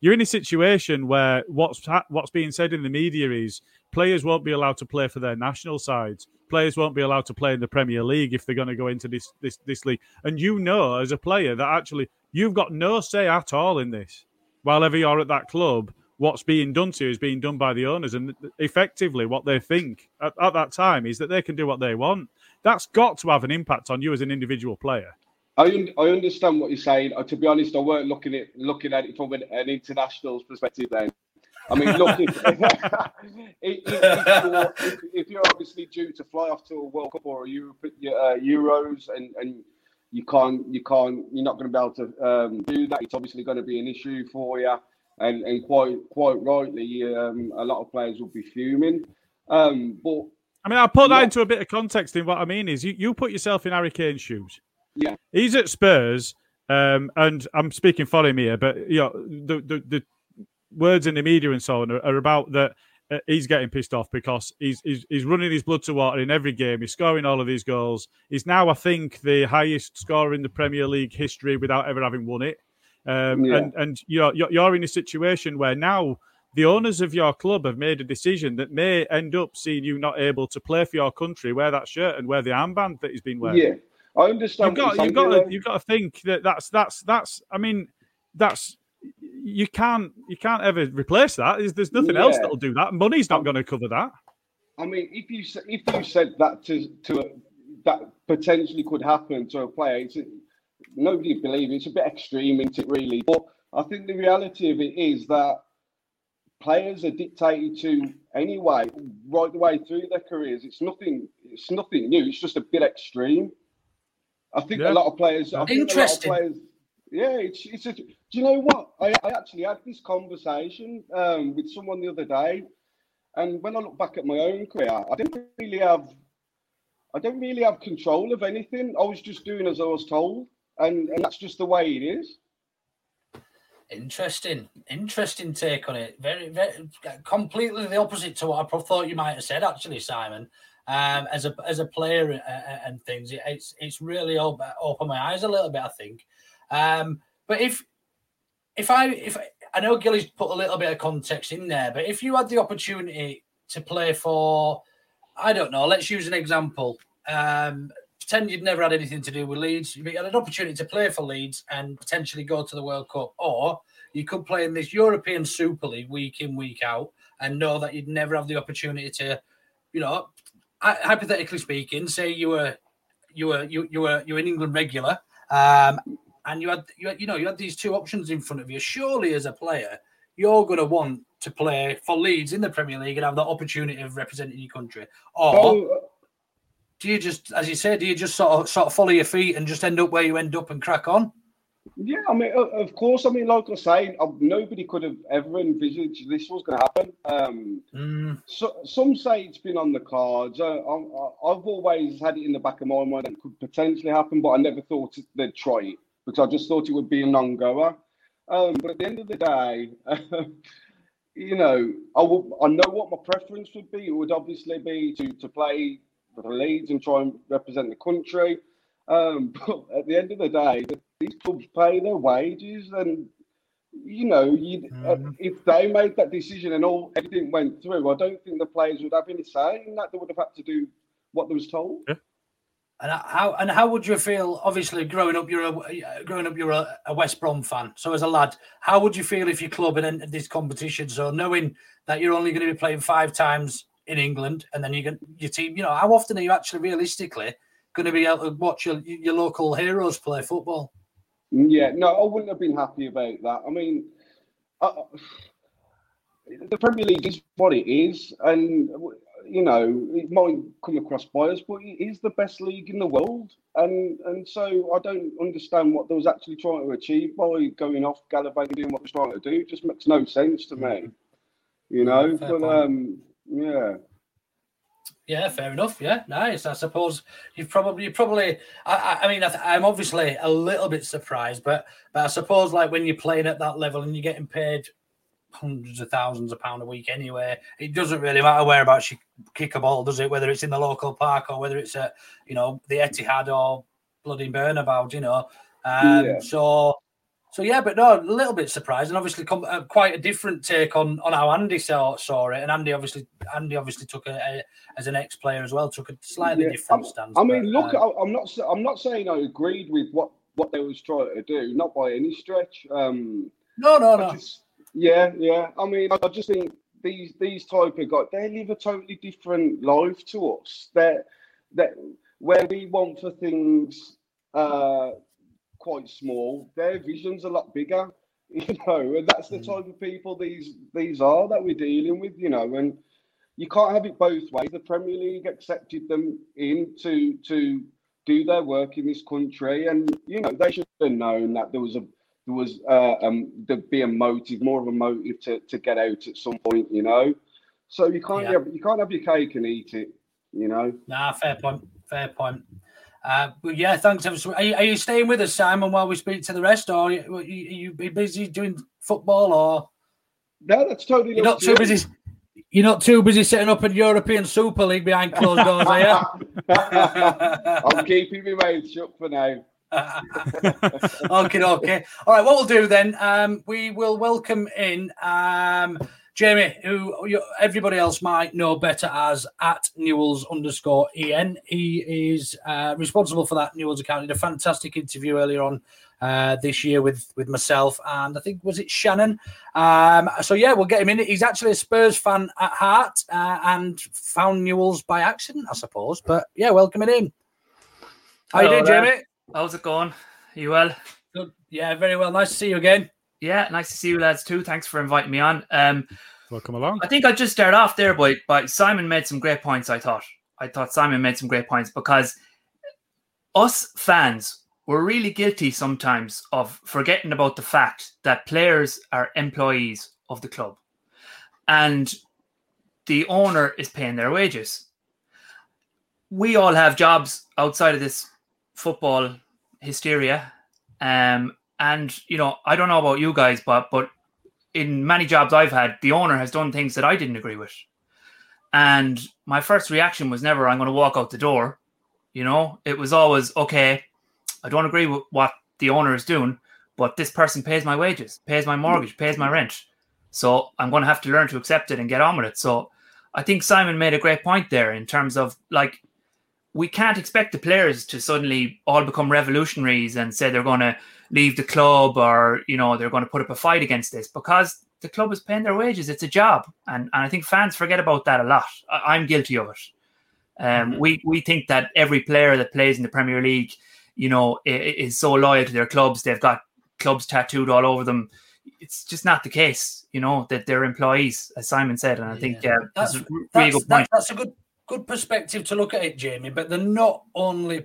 You're in a situation where what's ha- what's being said in the media is players won't be allowed to play for their national sides. Players won't be allowed to play in the Premier League if they're going to go into this this this league. And you know, as a player, that actually you've got no say at all in this. While ever you're at that club, what's being done to you is being done by the owners. And effectively, what they think at, at, that time is that they can do what they want. That's got to have an impact on you as an individual player. I, un- I understand what you're saying. Uh, to be honest, I weren't looking at looking at it from an, an international perspective. Then, I mean, look, if, if, if, you're, if, you're, obviously due to fly off to a World Cup or a uh, Euros, and, and you can't, you can't, you're not going to be able to um, do that. It's obviously going to be an issue for you and and quite quite rightly, um, a lot of players will be fuming. Um, but I mean, I'll put that into a bit of context. In what I mean is, you, you put yourself in Harry Kane's shoes. Yeah, he's at Spurs, um, and I'm speaking for him here, but you know the the, the words in the media and so on are, are about that. Uh, he's getting pissed off because he's, he's, he's running his blood to water in every game. He's scoring all of these goals. He's now, I think, the highest scorer in the Premier League history without ever having won it. Um, yeah. And and you're you're in a situation where now the owners of your club have made a decision that may end up seeing you not able to play for your country, wear that shirt and wear the armband that he's been wearing. Yeah, I understand. You've got you've got to, you've got to think that that's that's that's. I mean, that's you can't you can't ever replace that. There's, there's nothing yeah. else that'll do that. Money's not going to cover that. I mean, if you if you said that to to a, that potentially could happen to a player, it's, nobody would believe it. It's a bit extreme, isn't it, really? But I think the reality of it is that players are dictated to anyway, right the way through their careers. It's nothing. It's nothing new. It's just a bit extreme. I think yeah. a lot of players. I Interesting. Players, yeah, it's, it's a, do you know what? I, I actually had this conversation um, with someone the other day, and when I look back at my own career, I didn't really have, I don't really have control of anything. I was just doing as I was told and, and that's just the way it is. Interesting, interesting take on it. Very, very, completely the opposite to what I thought you might have said, actually, Simon. Um, as a as a player and, and things, it's it's really opened open my eyes a little bit. I think. Um, but if if I if I know Gilly's put a little bit of context in there, but if you had the opportunity to play for, I don't know, let's use an example. Um, pretend you'd never had anything to do with Leeds. You had an opportunity to play for Leeds and potentially go to the World Cup, or you could play in this European Super League week in, week out, and know that you'd never have the opportunity to, you know, hypothetically speaking, say you were you were you, you were you were an England regular, um, and you had you had, you know you had these two options in front of you. Surely, as a player, you're going to want to play for Leeds in the Premier League and have the opportunity of representing your country, or oh, do you just, as you said, do you just sort of sort of follow your feet and just end up where you end up and crack on? Yeah, I mean, of course. I mean, like I say, nobody could have ever envisaged this was going to happen. Um, mm. so, some say it's been on the cards. I, have always had it in the back of my mind that it could potentially happen, but I never thought they'd try it because I just thought it would be a non-goer. Um, but at the end of the day, you know, I, will, I know what my preference would be. It would obviously be to to play for the Leeds and try and represent the country. Um, but at the end of the day, these clubs pay their wages, and you know, mm. if they made that decision and all everything went through, I don't think the players would have any say in that. They would have had to do what they was told. Yeah. And how and how would you feel? Obviously, growing up, you're a growing up, you're a, a, West Brom fan. So, as a lad, how would you feel if your club had entered this competition? So, knowing that you're only going to be playing five times in England, and then you get your team. You know, how often are you actually realistically going to be able to watch your, your local heroes play football? Yeah, no, I wouldn't have been happy about that. I mean, uh, the Premier League is what it is, and you know it might come across biased, but it is the best league in the world, and and so I don't understand what they was actually trying to achieve by going off gallivanting doing what they're trying to do. It just makes no sense to me, you know. Fair but point. um, yeah. Yeah, fair enough. Yeah, nice. I suppose you've probably, you probably. I, I, mean, I th- I'm obviously a little bit surprised, but but I suppose like when you're playing at that level and you're getting paid hundreds of thousands of pound a week anyway, it doesn't really matter whereabouts you kick a ball, does it? Whether it's in the local park or whether it's at you know the Etihad or bloody Bernabéu, you know. Um, Yeah. So. So yeah, but no, a little bit surprised, and obviously com- uh, quite a different take on on how Andy saw saw it. And Andy obviously, Andy obviously took a, a as an ex player as well, took a slightly Yeah, different I- stance. I mean, but, look, um, I'm not. I'm not saying I agreed with what what they was trying to do, not by any stretch. Um, no, no, I no. just- yeah, yeah. I mean, I just think these these type of guys they live a totally different life to us. That that where we want for things uh, quite small, their vision's a lot bigger. You know, and that's the type of people these these are that we're dealing with. You know, and you can't have it both ways. The Premier League accepted them in to to do their work in this country, and you know they should have known that there was a there was uh, um there'd be a motive, more of a motive to, to get out at some point. You know, so you can't Yeah. have you can't have your cake and eat it. You know. Nah, fair point. Fair point. Uh, but yeah, thanks ever so. Are you, are you staying with us, Simon, while we speak to the rest, or are you, are you busy doing football, or No, that's totally you're not too you. busy? You're not too busy setting up a European Super League behind closed doors, are you? I'm keeping my mouth shut for now. okay, okay. All right, what we'll do then, um, we will welcome in um, Jamie, who everybody else might know better as at Newells underscore en. He is uh, responsible for that Newells account. He did a fantastic interview earlier on uh, this year with with myself and I think was it Shannon. Um, so yeah, we'll get him in. He's actually a Spurs fan at heart uh, and found Newells by accident, I suppose. But yeah, welcome it in. How you Hello doing, there. Jamie? How's it going? Are you well? Good. Yeah, very well. Nice to see you again. Yeah, nice to see you lads too. Thanks for inviting me on. Um, Welcome along. I think I'll just start off there by, by Simon made some great points, I thought. I thought Simon made some great points because us fans were really guilty sometimes of forgetting about the fact that players are employees of the club and the owner is paying their wages. We all have jobs outside of this football hysteria. Um, and you know, I don't know about you guys, but but in many jobs I've had, the owner has done things that I didn't agree with. And my first reaction was never, I'm going to walk out the door. You know, it was always, okay, I don't agree with what the owner is doing, but this person pays my wages, pays my mortgage, pays my rent. So I'm going to have to learn to accept it and get on with it. So I think Simon made a great point there in terms of like, we can't expect the players to suddenly all become revolutionaries and say they're going to leave the club or you know they're going to put up a fight against this because the club is paying their wages. It's a job. And, and i think fans forget about that a lot. I, i'm guilty of it. Um, we we think that every player that plays in the premier league you know i- i- is so loyal to their clubs they've got clubs tattooed all over them. It's just not the case you know that they're employees as simon said. And i think uh, That's, that's a really good that's a good good perspective to look at it, Jamie. But they're not only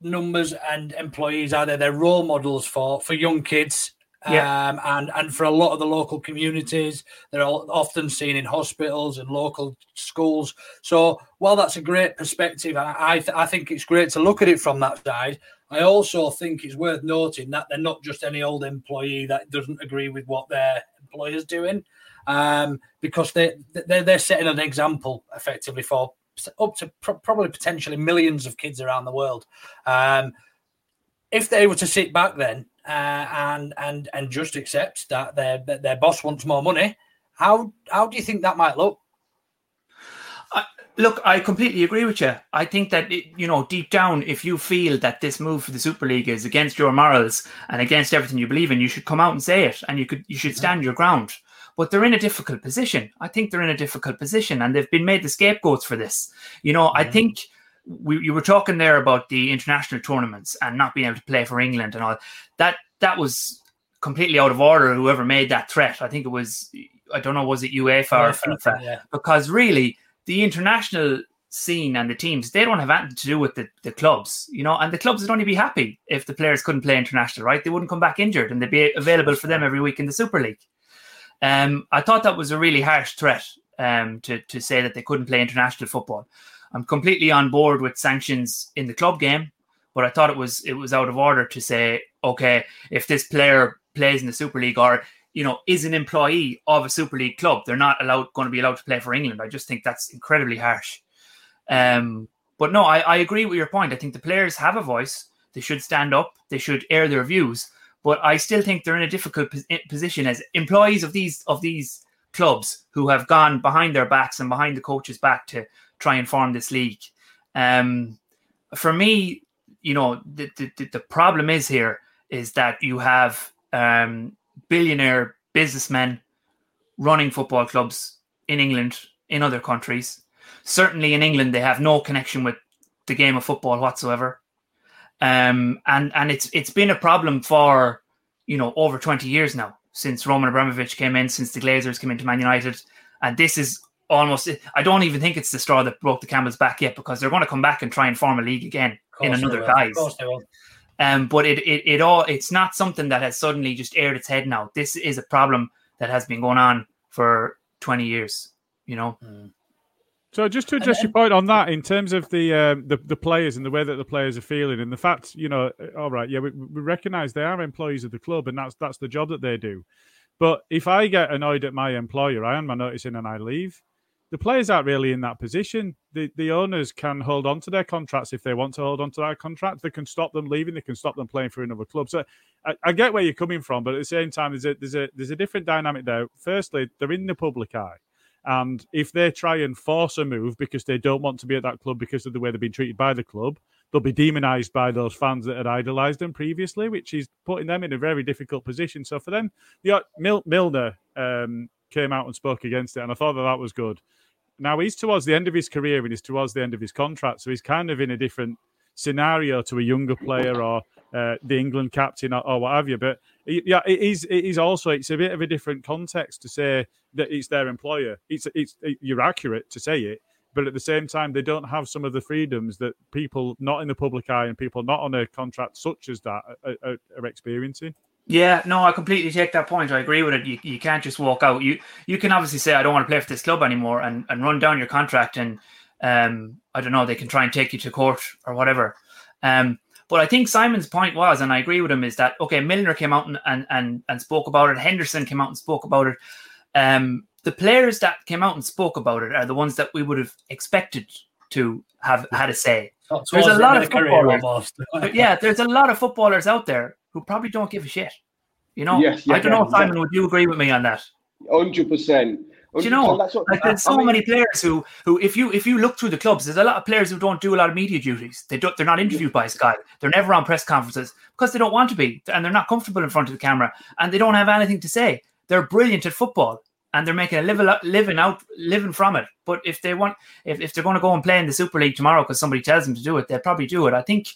numbers and employees, are they? They're role models for for young kids. Yeah. Um, and and for a lot of the local communities, they're all often seen in hospitals and local schools. So while that's a great perspective, I I, th- I think it's great to look at it from that side. I also think it's worth noting that they're not just any old employee that doesn't agree with what their employer's doing, um, because they they're, they're setting an example effectively for up to pro- probably potentially millions of kids around the world. Um, if they were to sit back then uh, and and and just accept that their that their boss wants more money, how how do you think that might look? Look, I completely agree with you. I think that it, you know, deep down, if you feel that this move for the Super League is against your morals and against everything you believe in, you should come out and say it, and you could you should stand your ground. But they're in a difficult position. I think they're in a difficult position, and they've been made the scapegoats for this. You know, I think we, you were talking there about the international tournaments and not being able to play for England and all that. that was completely out of order. Whoever made that threat, I think it was, I don't know, was it UEFA or FIFA? Yeah. Because really, the international scene and the teams, they don't have anything to do with the, the clubs, you know, and the clubs would only be happy if the players couldn't play international, right? They wouldn't come back injured and they'd be available for them every week in the Super League. Um, I thought that was a really harsh threat um, to, to say that they couldn't play international football. I'm completely on board with sanctions in the club game, but I thought it was it was out of order to say, okay, if this player plays in the Super League or you know is an employee of a Super League club, they're not allowed going to be allowed to play for England. I just think that's incredibly harsh. Um, but no, I, I agree with your point. I think the players have a voice. They should stand up. They should air their views. But I still think they're in a difficult position as employees of these of these clubs who have gone behind their backs and behind the coach's back to try and form this league. Um, for me, you know, the, the, the problem is here is that you have um, billionaire businessmen running football clubs in England, in other countries. Certainly in England, they have no connection with the game of football whatsoever. Um, and and it's it's been a problem for you know over 20 years now since Roman Abramovich came in, since the Glazers came into Man United, and this is almost. I don't even think it's the straw that broke the camel's back yet because they're going to come back and try and form a league again in another guise. course they will. Um, but it, it it all it's not something that has suddenly just aired its head now. This is a problem that has been going on for 20 years. You know. So just to address your point on that, in terms of the, um, the the players and the way that the players are feeling, and the fact, you know, uh, all right, yeah, we, we recognise they are employees of the club, and that's that's the job that they do. But if I get annoyed at my employer, I hand my notice in and I leave. The players aren't really in that position. The the owners can hold on to their contracts if they want to hold on to that contract. They can stop them leaving. They can stop them playing for another club. So I, I get where you're coming from, but at the same time, there's a there's a there's a different dynamic there. Firstly, they're in the public eye. And if they try and force a move because they don't want to be at that club because of the way they've been treated by the club, they'll be demonized by those fans that had idolized them previously, which is putting them in a very difficult position. So for them, yeah, Mil- Milner um, came out and spoke against it, and I thought that that was good. Now he's towards the end of his career and he's towards the end of his contract, so he's kind of in a different scenario to a younger player or uh, the England captain or, or what have you. But yeah, it is. It is also. It's a bit of a different context to say that it's their employer. It's it's you're accurate to say it, but at the same time, they don't have some of the freedoms that people not in the public eye and people not on a contract such as that are, are, are experiencing. Yeah, no, I completely take that point. I agree with it. You, you can't just walk out. You you can obviously say I don't want to play for this club anymore and, and run down your contract and um I don't know they can try and take you to court or whatever. Um, but I think Simon's point was, and I agree with him, is that okay? Milner came out and and and, and spoke about it. Henderson came out and spoke about it. Um, the players that came out and spoke about it are the ones that we would have expected to have had a say. Towards There's a lot of footballers. yeah, there's a lot of footballers out there who probably don't give a shit. You know, Yes, yeah, I don't know, yeah, Simon. Would you agree with me on that? Hundred percent. Do you know, what, like there's so I mean, many players who, who, if you if you look through the clubs, there's a lot of players who don't do a lot of media duties. They don't, they're not interviewed by Sky. They're never on press conferences because they don't want to be, and they're not comfortable in front of the camera, and they don't have anything to say. They're brilliant at football, and they're making a living living out living from it. But if they want, if, if they're going to go and play in the Super League tomorrow because somebody tells them to do it, they'll probably do it. I think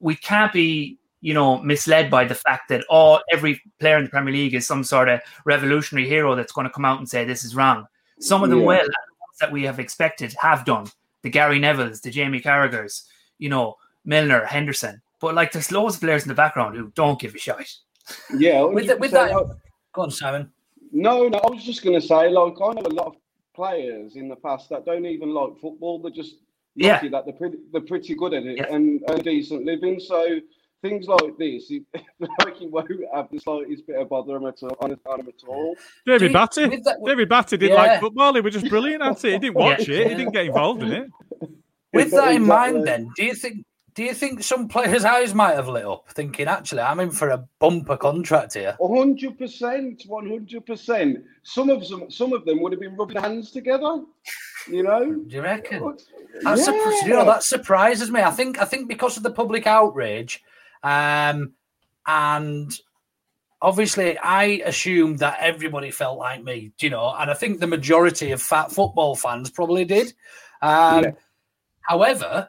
we can't be you know misled by the fact that all every player in the Premier League is some sort of revolutionary hero that's going to come out and say this is wrong. Some of them Yeah. will, the that we have expected have done. The Gary Nevilles, the Jamie Carragher's, you know, Milner, Henderson. But like there's loads of players in the background who don't give a shit. yeah, With, the, with 100%. that, go on, Simon. No, no, I was just going to say, like, I know a lot of players in the past that don't even like football. They're just Yeah. that they're pretty, they're pretty good at it Yeah. and earn decent living. So things like this, it, like, it won't have the slightest bit of bother them at all, on, on them at all. David you- Batty. with that- David Batty didn't Yeah. like football. He was just brilliant at it. He didn't watch Yeah. it. He didn't get involved in it. With that in Exactly. mind, then, do you think do you think some players' eyes might have lit up, thinking, actually, I'm in for a bumper contract here? hundred percent, one hundred percent. Some of them, some of them would have been rubbing hands together. You know, Do you reckon? That's surpri- Yeah. you know, that surprises me. I think I think because of the public outrage, um, and obviously I assumed that everybody felt like me, you know, and I think the majority of fat football fans probably did. Um, Yeah. However,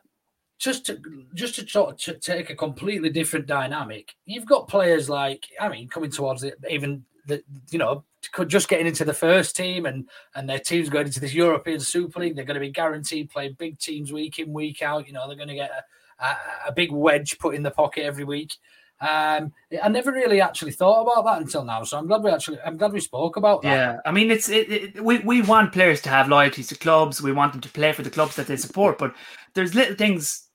just to just to, sort of to take a completely different dynamic, you've got players like I mean, coming towards it, even the you know just getting into the first team and and their teams going into this European Super League, they're going to be guaranteed playing big teams week in week out. You know, they're going to get a, a, a big wedge put in the pocket every week. Um, I never really actually thought about that until now, so I'm glad we actually I'm glad we spoke about that. Yeah, I mean, it's it, it, we we want players to have loyalties to clubs. We want them to play for the clubs that they support, but there's little things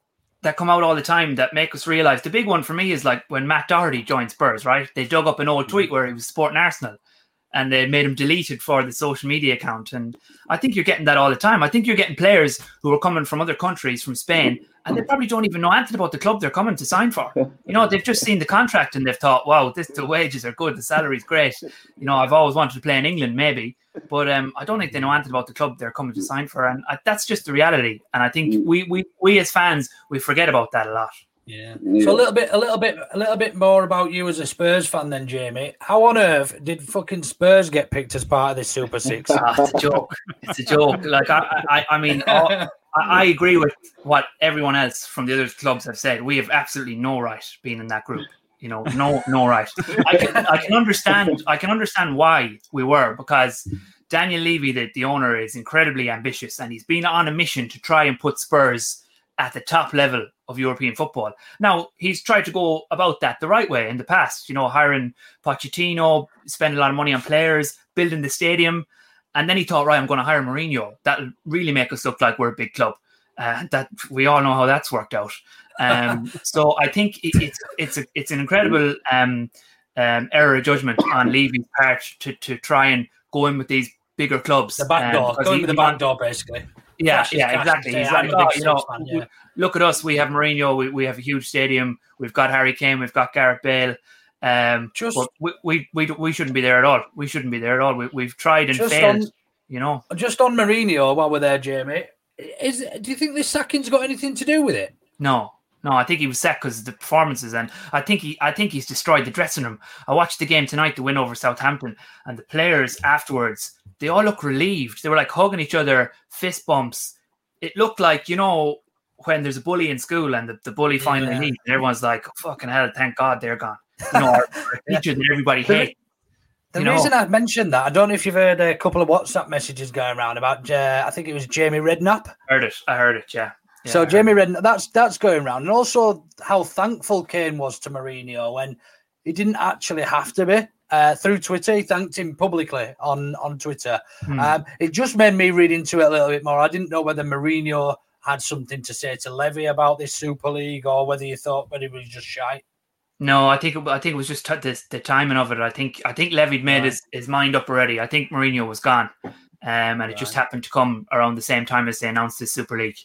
that come out all the time that make us realize. The big one for me is like when Matt Doherty joined Spurs, right? They dug up an old tweet where he was supporting Arsenal, and they made him deleted for the social media account. And I think you're getting that all the time. I think you're getting players who are coming from other countries, from Spain, and they probably don't even know anything about the club they're coming to sign for. You know, they've just seen the contract and they've thought, "Wow, this the wages are good, the salary's great." You know, I've always wanted to play in England, maybe, but um, I don't think they know anything about the club they're coming to sign for, and I, that's just the reality. And I think we we we as fans we forget about that a lot. Yeah. So a little bit, a little bit, a little bit more about you as a Spurs fan, then, Jamie. How on earth did fucking Spurs get picked as part of this Super Six? Ah, it's a joke. It's a joke. Like I, I, I mean, I, I agree with what everyone else from the other clubs have said. We have absolutely no right being in that group. You know, no, no right. I can, I can understand. I can understand why we were because Daniel Levy, the, the owner, is incredibly ambitious and he's been on a mission to try and put Spurs at the top level of European football. Now, he's tried to go about that the right way in the past, you know, hiring Pochettino, spending a lot of money on players, building the stadium. And then he thought, right, I'm going to hire Mourinho. That'll really make us look like we're a big club. Uh, that we all know how that's worked out. Um, so I think it, it's it's a, it's an incredible um, um, error of judgment on Levy's part to to try and go in with these bigger clubs. The back um, door, going with the back door, basically. Yeah, yeah, exactly. He's like, I'm oh, you know, fan, yeah. look at us. We have Mourinho. We, we have a huge stadium. We've got Harry Kane. We've got Gareth Bale. Um, Just- but we, we we we shouldn't be there at all. We shouldn't be there at all. We, we've tried and failed. on- you know, Just on Mourinho, while we're there, Jamie, is do you think this sacking's got anything to do with it? no, no. I think he was set because of the performances, and I think he I think he's destroyed the dressing room. I watched the game tonight, the win over Southampton, and the players afterwards they all look relieved. They were like hugging each other, fist bumps. It looked like you know when there's a bully in school and the, the bully finally Yeah. leaves, and everyone's like, oh, "Fucking hell, thank God they're gone." You know, our, our teachers and everybody re- The You know- reason I mentioned that, I don't know if you've heard a couple of WhatsApp messages going around about. Uh, I think it was Jamie Redknapp. heard it. I heard it. Yeah. Yeah, so Jamie Redknapp, that's that's going around, and also how thankful Kane was to Mourinho when he didn't actually have to be. Uh, through Twitter, he thanked him publicly on on Twitter. Hmm. Um, it just made me read into it a little bit more. I didn't know whether Mourinho had something to say to Levy about this Super League, or whether you thought whether he was just shy. No, I think it, I think it was just t- the, the timing of it. I think I think Levy made his, his mind up already. I think Mourinho was gone, um, and it just happened to come around the same time as they announced the Super League.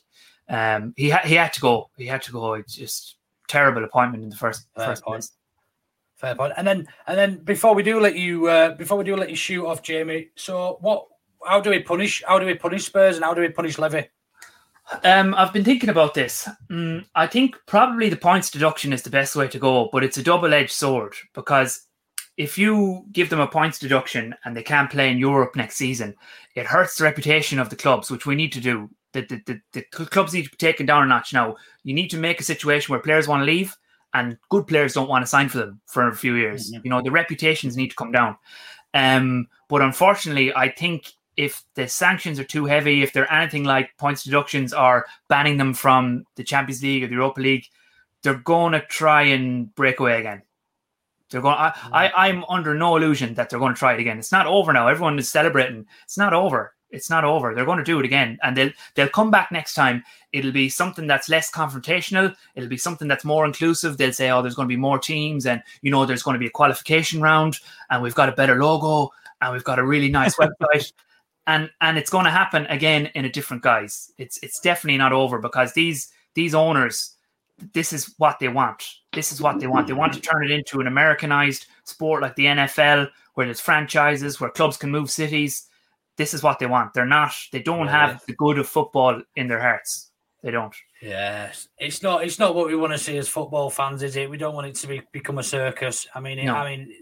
Um, he had he had to go. He had to go. It's just terrible appointment in the first Fair first point. place. Fair point. And then and then before we do let you uh, before we do let you shoot off, Jamie. So what? How do we punish? How do we punish Spurs and how do we punish Levy? Um, I've been thinking about this. Mm, I think probably the points deduction is the best way to go, but it's a double-edged sword because if you give them a points deduction and they can't play in Europe next season, it hurts the reputation of the clubs, which we need to do. The, the, the, the clubs need to be taken down a notch now. You need to make a situation where players want to leave and good players don't want to sign for them for a few years. You know, the reputations need to come down. Um, but unfortunately, I think if the sanctions are too heavy, if they're anything like points deductions or banning them from the Champions League or the Europa League, they're going to try and break away again. They're going. I, I, I'm under no illusion that they're going to try it again. It's not over now. Everyone is celebrating. It's not over. It's not over. They're going to do it again, and they'll they'll come back next time. It'll be something that's less confrontational. It'll be something that's more inclusive. They'll say, "Oh, there's going to be more teams, and you know, there's going to be a qualification round, and we've got a better logo, and we've got a really nice website." and and it's going to happen again in a different guise. It's it's definitely not over because these these owners, this is what they want. This is what they want. They want to turn it into an Americanized sport like the NFL, where there's franchises, where clubs can move cities. This is what they want. They're not. They don't have the good of football in their hearts. They don't. Yes, it's not. It's not what we want to see as football fans, is it? We don't want it to be become a circus. I mean, it, No. I mean,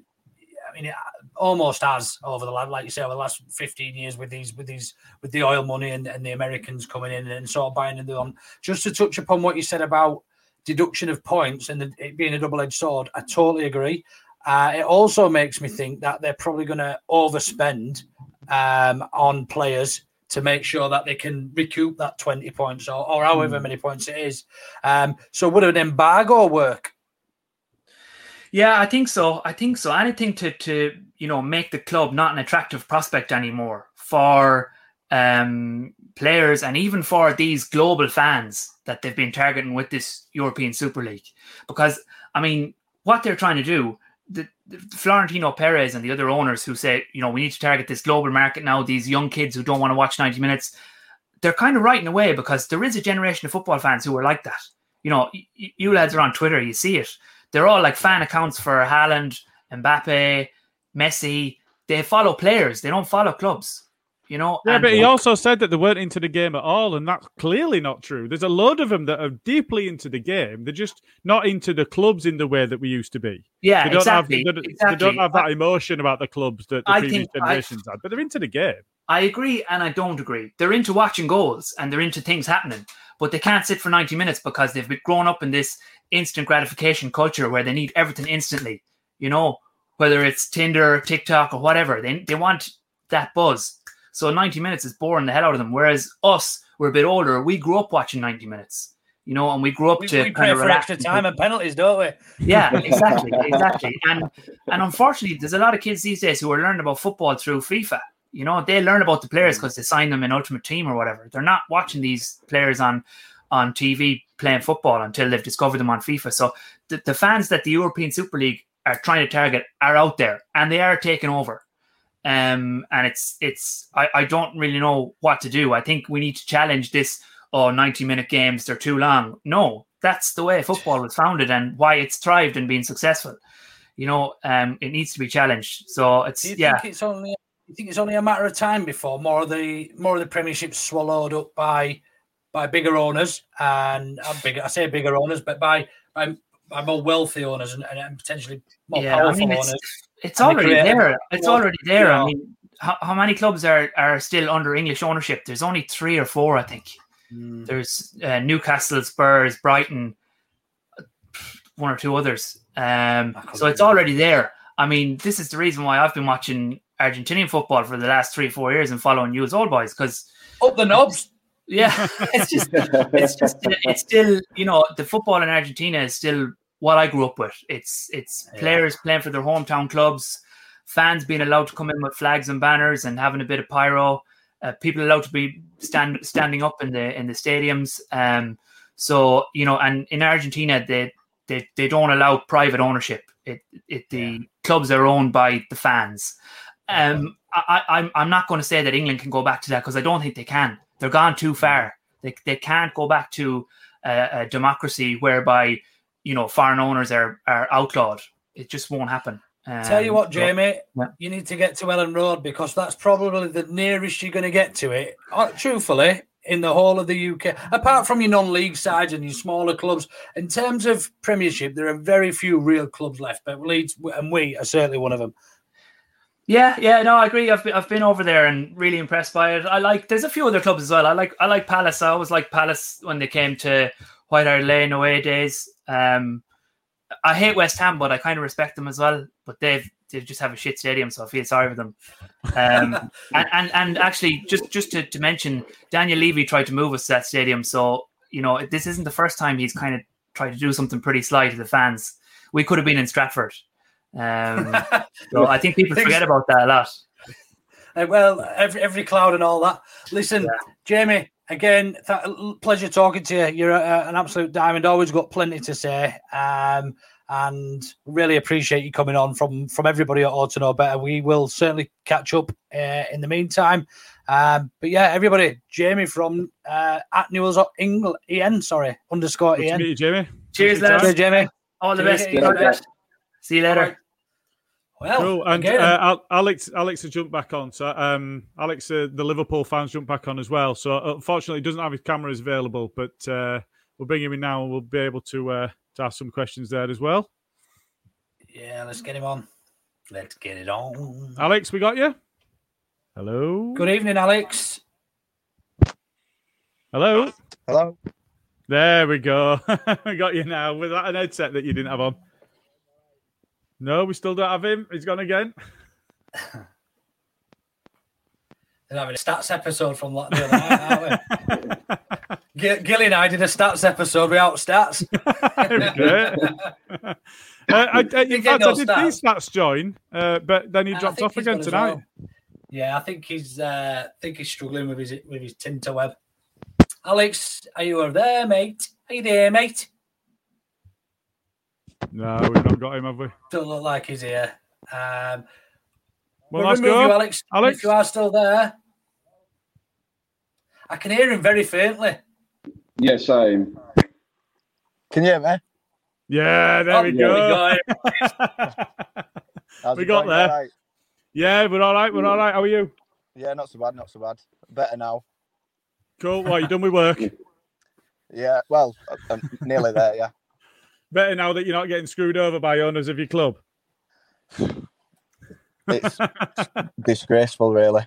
I mean, it, almost has over the last, like you say over the last 15 years with these with these with the oil money and, and the Americans coming in and sort of buying into them. Just to touch upon what you said about deduction of points and the, it being a double-edged sword, I totally agree. Uh, it also makes me think that they're probably going to overspend um, on players to make sure that they can recoup that 20 points or, or however mm. many points it is. Um, so would an embargo work? Yeah, I think so. I think so. Anything to to you know make the club not an attractive prospect anymore for um, players and even for these global fans that they've been targeting with this European Super League. Because I mean, what they're trying to do, the, the, Florentino Perez and the other owners who say, you know, we need to target this global market now. These young kids who don't want to watch ninety minutes, they're kind of right in a way because there is a generation of football fans who are like that. You know, y- you lads are on Twitter, you see it they're all like fan accounts for Haaland, Mbappe, Messi. They follow players. They don't follow clubs. You know. Yeah, but he also said that they weren't into the game at all, and that's clearly not true. There's a load of them that are deeply into the game. They're just not into the clubs in the way that we used to be. Yeah, they don't exactly. Have, they, exactly. they don't have that emotion about the clubs that the I previous generations I, had, but they're into the game. I agree and I don't agree. They're into watching goals and they're into things happening, but they can't sit for 90 minutes because they've been grown up in this instant gratification culture where they need everything instantly. You know, whether it's Tinder, TikTok, or whatever, they, they want that buzz. So 90 minutes is boring the hell out of them. Whereas us, we're a bit older. We grew up watching 90 minutes, you know, and we grew up we, to we pay for extra time and penalties, don't we? Yeah, exactly, exactly. And and unfortunately, there's a lot of kids these days who are learning about football through FIFA. You know, they learn about the players mm. because they sign them in Ultimate Team or whatever. They're not watching these players on on TV playing football until they've discovered them on FIFA. So the, the fans that the European Super League are trying to target are out there and they are taking over. Um, and it's it's I, I don't really know what to do. I think we need to challenge this. Oh, 90 minute games, they're too long. No, that's the way football was founded and why it's thrived and been successful. You know, um, it needs to be challenged. So it's yeah. it's only you think it's only a matter of time before more of the more of the premierships swallowed up by by bigger owners and uh, bigger I say bigger owners, but by by, by more wealthy owners and, and potentially more Yeah, I powerful mean, it's- owners. It's And already there. It's well, already there. you I mean, how, how many clubs are, are still under English ownership? There's only three or four, I think. Hmm. There's uh, Newcastle, Spurs, Brighton, one or two others. Um, so it's already there. I mean, this is the reason why I've been watching Argentinian football for the last three, four years and following Newell's Old Boys because up the knobs. Yeah, it's just, it's just, it's still, you know, the football in Argentina is still what I grew up with. It's, it's players playing for their hometown clubs, fans being allowed to come in with flags and banners and having a bit of pyro, uh, people allowed to be stand standing up in the in the stadiums. Um, so you know, and in Argentina, they they, they don't allow private ownership. It, it the clubs are owned by the fans. Um, I, I, I'm I'm not going to say that England can go back to that because I don't think they can. They're gone too far. They, they can't go back to a, a democracy whereby you know foreign owners are are outlawed. It just won't happen. Tell you Um, what, Jamie, Yeah. you need to get to Elland Road because that's probably the nearest you're going to get to it. uh, Truthfully, in the whole of the UK, apart from your non-league sides and your smaller clubs, in terms of Premiership, there are very few real clubs left. But Leeds and we are certainly one of them. Yeah, yeah, no, I agree. I've been, I've been over there and really impressed by it. I like. There's a few other clubs as well. I like I like Palace. I always like Palace when they came to White Hart Lane away days. Um, I hate West Ham, but I kind of respect them as well. But they've they just have a shit stadium, so I feel sorry for them. Um, and, and and actually, just just to, to mention, Daniel Levy tried to move us to that stadium. So you know, this isn't the first time he's kind of tried to do something pretty sly to the fans. We could have been in Stratford. Um, so I think people forget about that a lot. Uh, well, every every cloud and all that. Listen, Jamie, again, th- pleasure talking to you. You're a, an absolute diamond. Always got plenty to say, um, and really appreciate you coming on from from everybody at Ought to Know Better. We will certainly catch up uh, in the meantime. Um, but yeah, everybody, Jamie from uh, at Newell's England, En, sorry, underscore Good to En. meet you, Jamie. Cheers, Good. Cheers, Jamie. All the Cheers. best. Yeah, All the yeah. best. See you later. Well, Cool. And again- uh, Alex, Alex has jumped back on. So, um, Alex, uh, the Liverpool fans jumped back on as well. So, unfortunately, he doesn't have his cameras available, but uh, we'll bring him in now, and we'll be able to uh, to ask some questions there as well. Yeah, let's get him on. Let's get it on. Alex, we got you. Hello. Good evening, Alex. Hello. Hello. There we go. we got you now. Was that an headset that you didn't have on? No, we still don't have him. He's gone again. They're having a stats episode from what the other night, aren't we? G- Gilly and I did a stats episode without stats. Uh, I, I, You in get fact, no I did stats. see Stats join, uh, but then he And dropped off again tonight. well. Yeah, I think he's uh, I think he's struggling with his with his Tinterweb. Alex, are you over there, mate? Are you there, mate? No, we've not got him, have we? Don't look like he's here. Um, Well, we'll let's go. you, Alex. Alex? If you are still there, I can hear him very faintly. Yeah, same. Can you hear me? Yeah, there Oh, we there go. How's we got going? there. All right? Yeah, we're all right. We're all right. How are you? Yeah, not so bad, not so bad. Better now. Cool. What, you done with work? Yeah, well, I'm nearly there, yeah. Better now that you're not getting screwed over by owners of your club. It's disgraceful, really.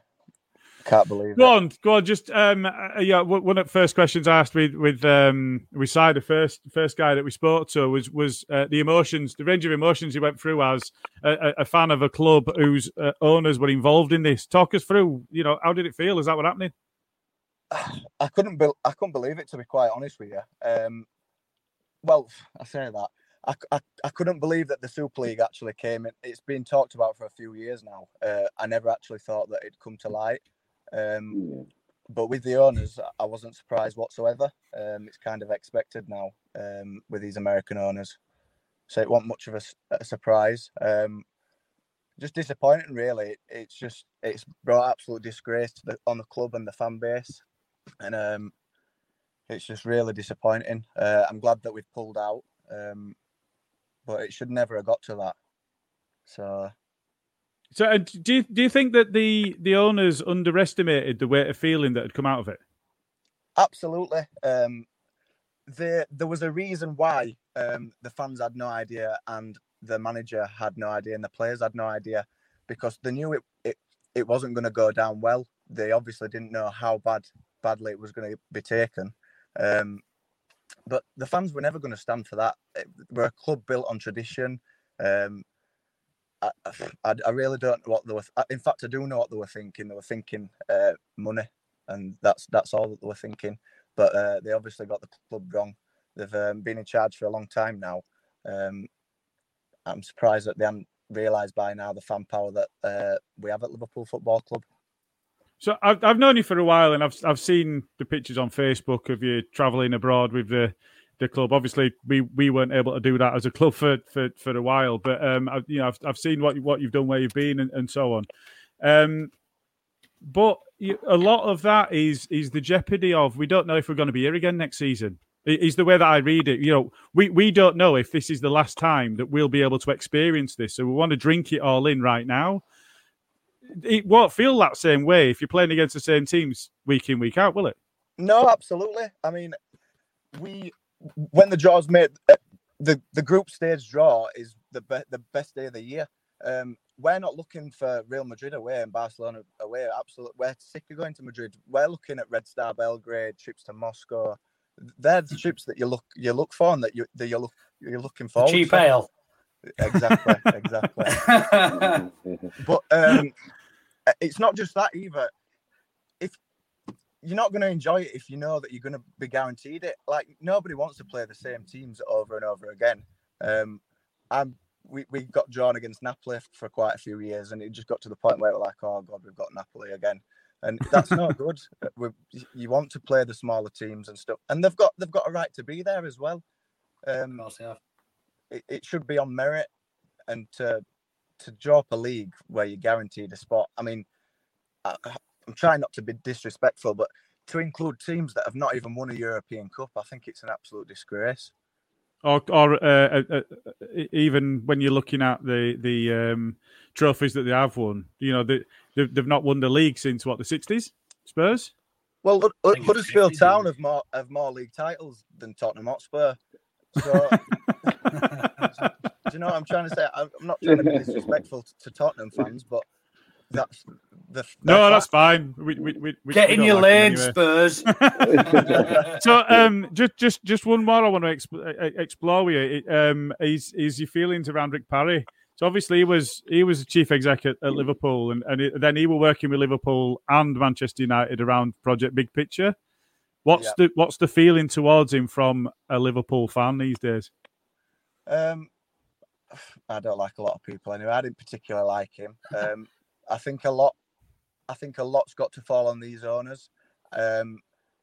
Can't believe Go it. on, go on. Just um, uh, yeah. One of the first questions I asked with with um, with Si, the first first guy that we spoke to was was uh, the emotions, the range of emotions he went through as a, a- a fan of a club whose uh, owners were involved in this. Talk us through. You know, how did it feel? Is that what happening? I couldn't be- I couldn't believe it to be quite honest with you. Um, well, I say that I I couldn't believe that the Super League actually came in. It's been talked about for a few years now. Uh, I never actually thought that it'd come to light. Um, but with the owners, I wasn't surprised whatsoever. Um, it's kind of expected now um, with these American owners, so it wasn't much of a surprise. Um, just disappointing, really. It- It's just it's brought absolute disgrace to the, on the club and the fan base, and um, it's just really disappointing. Uh, I'm glad that we've pulled out, um, but it should never have got to that. So So, uh, do you do you think that the the owners underestimated the weight of feeling that had come out of it? Absolutely. Um, there, there was a reason why um, the fans had no idea and the manager had no idea and the players had no idea because they knew it, it, it wasn't going to go down well. They obviously didn't know how bad badly it was going to be taken. Um, but the fans were never going to stand for that. We're a club built on tradition. Um, I, I, I really don't know what they were. In fact, I do know what they were thinking. They were thinking uh, money, and that's that's all that they were thinking. But uh, they obviously got the club wrong. They've um, been in charge for a long time now. Um, I'm surprised that they haven't realised by now the fan power that uh, we have at Liverpool Football Club. So I've I've known you for a while, and I've I've seen the pictures on Facebook of you traveling abroad with the the club. Obviously, we, we weren't able to do that as a club for for, for a while, but um, I've, you know, I've, I've seen what what you've done, where you've been, and, and so on. Um, but a lot of that is is the jeopardy of we don't know if we're going to be here again next season. Is the way that I read it. You know, we we don't know if this is the last time that we'll be able to experience this. So we want to drink it all in right now. It won't feel that same way if you're playing against the same teams week in week out, will it? No, absolutely. I mean, we when the draws made uh, the the group stage draw is the be- the best day of the year. Um, we're not looking for Real Madrid away and Barcelona away. Absolutely, we're sick of going to Madrid. We're looking at Red Star Belgrade, trips to Moscow. They're the trips that you look you look for and that you that you look you're looking for. cheap ale. Exactly, exactly. but um, it's not just that either. If you're not going to enjoy it, if you know that you're going to be guaranteed it, like nobody wants to play the same teams over and over again. Um, I'm we, we got drawn against Napoli for quite a few years, and it just got to the point where we're like, oh god, we've got Napoli again, and that's not good. we you want to play the smaller teams and stuff, and they've got they've got a right to be there as well. Um, it, it should be on merit, and to to drop a league where you're guaranteed a spot. I mean, I, I'm trying not to be disrespectful, but to include teams that have not even won a European Cup, I think it's an absolute disgrace. Or, or uh, uh, uh, even when you're looking at the the um, trophies that they have won, you know, they, they've, they've not won the league since what the '60s. Spurs. Well, Hud- think it's Huddersfield Town have more have more league titles than Tottenham Hotspur. So, do you know what I'm trying to say? I'm I'm not trying to be disrespectful to, to Tottenham fans, but that's the No, that's fine. We, we, we, we Get we in your like him lane, anyway. Spurs. so um just just just one more I want to exp- uh, explore with you um is is your feelings around Rick Parry so obviously he was he was the chief exec at, at Liverpool and, and it, then he was working with Liverpool and Manchester United around Project Big Picture what's Yeah. the what's the feeling towards him from a Liverpool fan these days Um, I don't like a lot of people anyway. I didn't particularly like him. Um, I think a lot. I think a lot's got to fall on these owners. Um,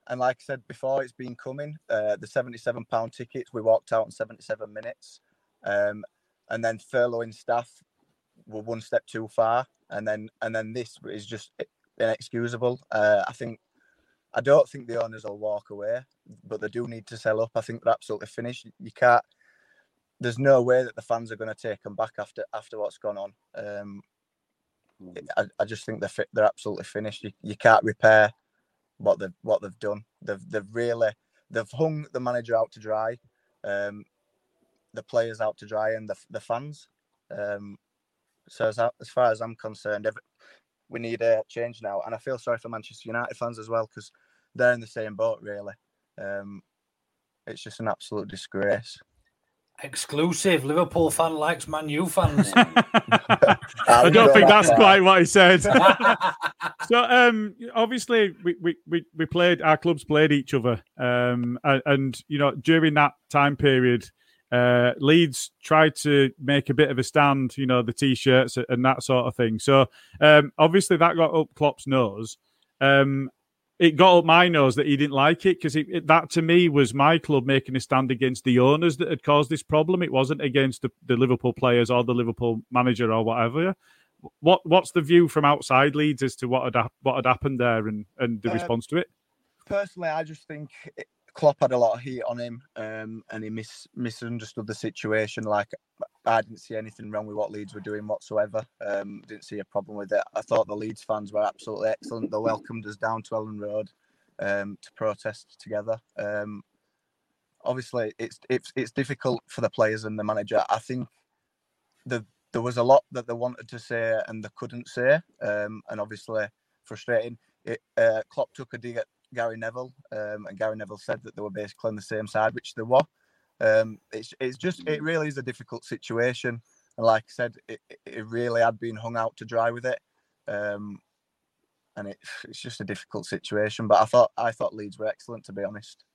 and like I said before, it's been coming. Uh, the seventy-seven pound tickets, we walked out in seventy-seven minutes, um, and then furloughing staff were one step too far, and then and then this is just inexcusable. Uh, I think. I don't think the owners will walk away, but they do need to sell up. I think they're absolutely finished. You can't there's no way that the fans are going to take them back after after what's gone on. Um, I, I just think they're fit, they're absolutely finished. You, you can't repair what they've what they've done. They've they've really they've hung the manager out to dry, um, the players out to dry, and the the fans. Um, so as as far as I'm concerned, every, we need a change now, and I feel sorry for Manchester United fans as well because they're in the same boat. Really, um, it's just an absolute disgrace. Exclusive. Liverpool fan likes Man U fans. I don't think that's quite what he said. so um obviously we, we, we, we played our clubs played each other um and, and you know during that time period uh Leeds tried to make a bit of a stand you know the t-shirts and that sort of thing so um obviously that got up Klopp's nose um it got up my nose that he didn't like it because that to me was my club making a stand against the owners that had caused this problem. It wasn't against the, the Liverpool players or the Liverpool manager or whatever. What what's the view from outside Leeds as to what had what had happened there and, and the Um, response to it? personally, I just think Klopp had a lot of heat on him, um, and he mis- misunderstood the situation. Like I didn't see anything wrong with what Leeds were doing whatsoever. Um, didn't see a problem with it. I thought the Leeds fans were absolutely excellent. They welcomed us down to Elland Road um, to protest together. Um, obviously, it's it's it's difficult for the players and the manager. I think the there was a lot that they wanted to say and they couldn't say, um, and obviously frustrating. It, uh, Klopp took a dig at Gary Neville, um, and Gary Neville said that they were basically on the same side, which they were. Um, it's it's just it really is a difficult situation, and like I said, it, it- really had been hung out to dry with it, um, and it, it's just a difficult situation. But I thought I thought Leeds were excellent, to be honest.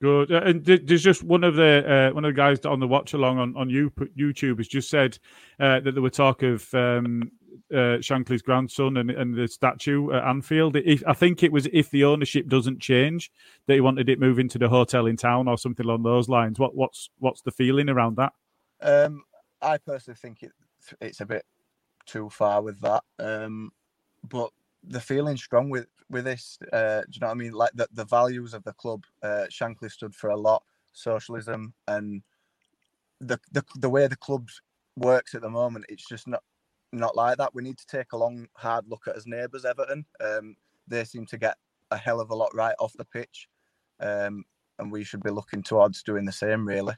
Good. Uh, And there's just one of the uh, one of the guys on the watch along on on You- YouTube has just said uh, that there were talk of um, uh, Shankly's grandson and, and the statue at Anfield. If, I think it was if the ownership doesn't change, that he wanted it moving to the hotel in town or something along those lines. What what's what's the feeling around that? Um, I personally think it it's a bit too far with that. Um, but the feeling strong with with this. Uh, do you know what I mean? Like the, the values of the club. Uh, Shankly stood for a lot, socialism, and the the the way the club works at the moment. It's just not not like that. We need to take a long, hard look at as neighbours. Everton. Um, they seem to get a hell of a lot right off the pitch, um, and we should be looking towards doing the same. Really.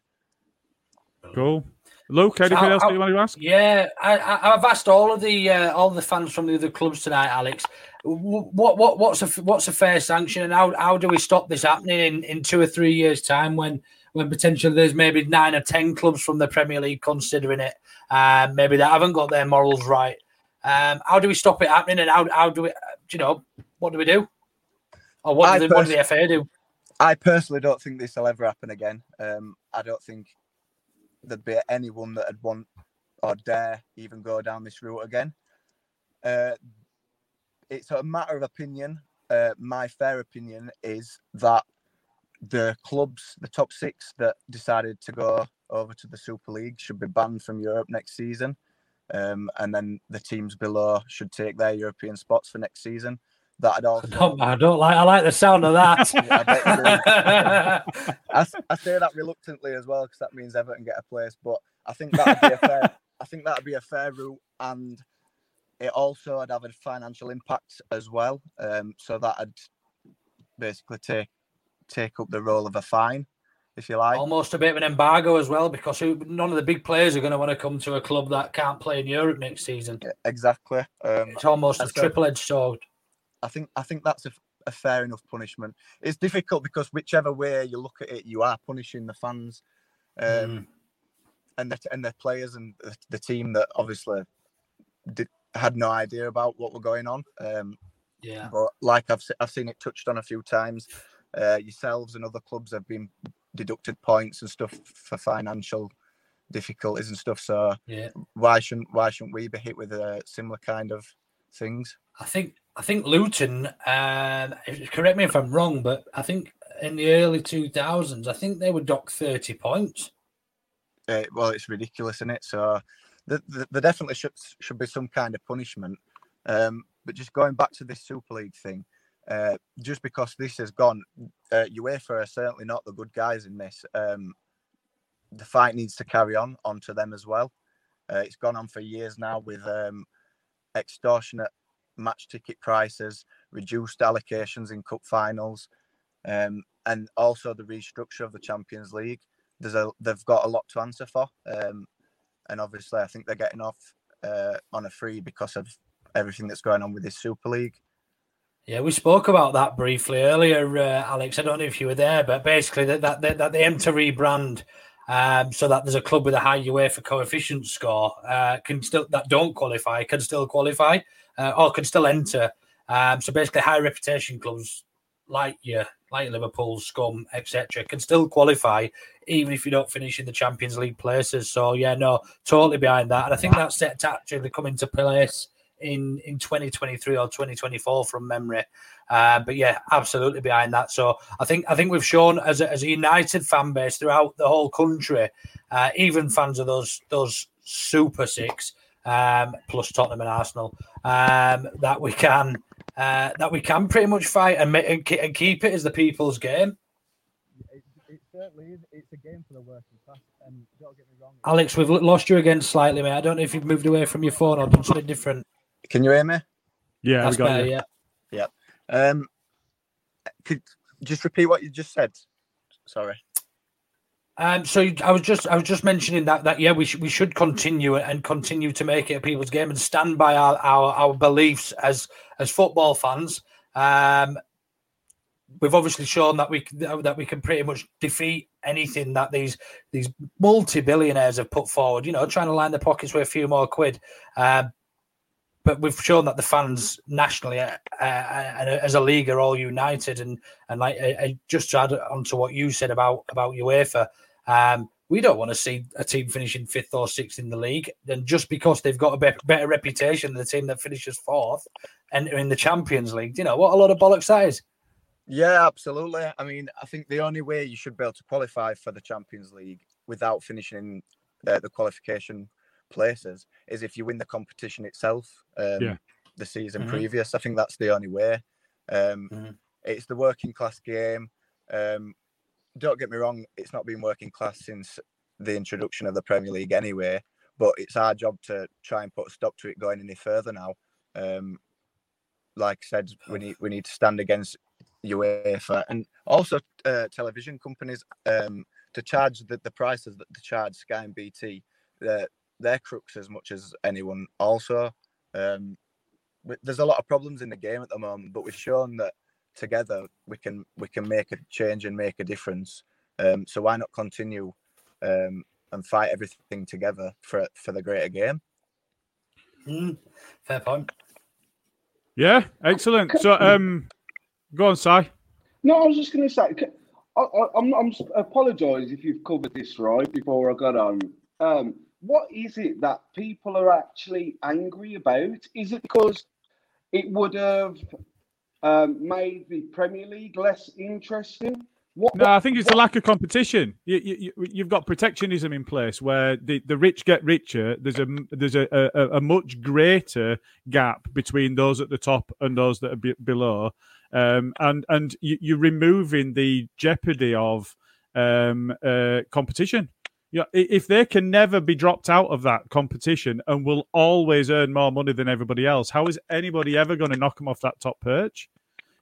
Cool. Luke, anything So, else I- that you want to ask? Yeah, I, I, I've asked all of the uh, all the fans from the other clubs tonight, Alex. What what what's a f- what's a fair sanction, and how how do we stop this happening in, in two or three years' time when when potentially there's maybe nine or ten clubs from the Premier League considering it, um, maybe that haven't got their morals right. Um, how do we stop it happening, and how how do we, do you know, what do we do, or what I do the, what do the FA do? I personally don't think this will ever happen again. Um, I don't think there'd be anyone that would want or dare even go down this route again. Uh, it's a matter of opinion. Uh, my fair opinion is that the clubs, the top six that decided to go over to the Super League, should be banned from Europe next season. Um, and then the teams below should take their European spots for next season. That'd also. I don't, I don't like I like the sound of that. Yeah, I bet you do. I, I say that reluctantly as well because that means Everton get a place. But I think that'd be a fair. I think that'd be a fair route, and it also would have a financial impact as well. Um, so that'd basically take take up the role of a fine if you like. Almost a bit of an embargo as well, because who, none of the big players are going to want to come to a club that can't play in Europe next season. Exactly. Um, It's almost a triple-edged sword. I think I think that's a, a fair enough punishment. It's difficult because whichever way you look at it, you are punishing the fans, um, Mm. and the and the players and the, the team that obviously did, had no idea about what were going on. Um, Yeah. but like I've se- I've seen it touched on a few times. Uh, yourselves and other clubs have been deducted points and stuff for financial difficulties and stuff. So Yeah. why shouldn't why shouldn't we be hit with a similar kind of things? I think I think Luton. Um, correct me if I'm wrong, but I think in the early 2000s, I think they were docked 30 points. uh, well, it's ridiculous, isn't it? So there, there there definitely should should be some kind of punishment. Um, but just going back to this Super League thing, uh, just because this has gone, uh, UEFA are certainly not the good guys in this. Um, the fight needs to carry on onto them as well. Uh, it's gone on for years now with um, extortionate match ticket prices, reduced allocations in cup finals, um, and also the restructure of the Champions League there's a they've got a lot to answer for, um, and obviously I think they're getting off uh, on a free because of everything that's going on with this Super League. Yeah, we spoke about that briefly earlier, uh, Alex. I don't know if you were there, but basically that that, that, they aim to rebrand um, so that there's a club with a high UEFA coefficient score uh, can still that don't qualify can still qualify uh, or can still enter. Um, so basically, high reputation clubs like you, like Liverpool, Scum, etc., can still qualify even if you don't finish in the Champions League places. So yeah, no, totally behind that, and I think that's set to actually come into place in in 2023 or 2024 from memory. Uh, but yeah, absolutely behind that. So I think I think we've shown as a, as a united fan base throughout the whole country, uh, even fans of those those Super Six um, plus Tottenham and Arsenal, um, that we can uh, that we can pretty much fight and, and, and keep it as the people's game. It, certainly is. It's a game for the working class, and don't get me wrong. Alex, we've lost you again slightly, mate. I don't know if you've moved away from your phone or done something different. Can you hear me? Yeah, That's we got better, you. yeah. Yeah. Um, could just repeat what you just said? Sorry. Um, so I was just I was just mentioning that that yeah we should we should continue and continue to make it a people's game and stand by our our, our beliefs as as football fans. Um, we've obviously shown that we that we can pretty much defeat anything that these these multi billionaires have put forward. You know, trying to line their pockets with a few more quid. Um, but we've shown that the fans nationally uh, uh, as a league are all united and and like uh, just to add on to what you said about about UEFA um we don't want to see a team finishing fifth or sixth in the league and just because they've got a be- better reputation than the team that finishes fourth and in the Champions League you know what a lot of bollocks that is Yeah, absolutely. I mean, I think the only way you should be able to qualify for the Champions League without finishing uh, the qualification places is if you win the competition itself. Um, Yeah. The season Mhm. previous, I think that's the only way. Um, Mhm. It's the working class game. Um, don't get me wrong; it's not been working class since the introduction of the Premier League, anyway. But it's our job to try and put a stop to it going any further now. Um, like I said, we need we need to stand against UEFA and also uh, television companies um, to charge the, the prices that they charge Sky and BT. They're, they're crooks as much as anyone. Also, um, but there's a lot of problems in the game at the moment, but we've shown that together we can we can make a change and make a difference. Um, so why not continue um, and fight everything together for for the greater game? Mm, fair point Yeah, excellent. So, um, go on, Si. No, I was just going to say, c- I, I, I'm, I'm apologise if you've covered this right before I got on. Um, what is it that people are actually angry about? Is it because it would have um, made the Premier League less interesting? What, No, I think it's the what- lack of competition. You, you, you- you've got protectionism in place where the, the rich get richer. There's a there's a, a, a much greater gap between those at the top and those that are be, below, um, and and you, you're removing the jeopardy of um, uh, competition. Yeah, if they can never be dropped out of that competition and will always earn more money than everybody else, how is anybody ever going to knock them off that top perch?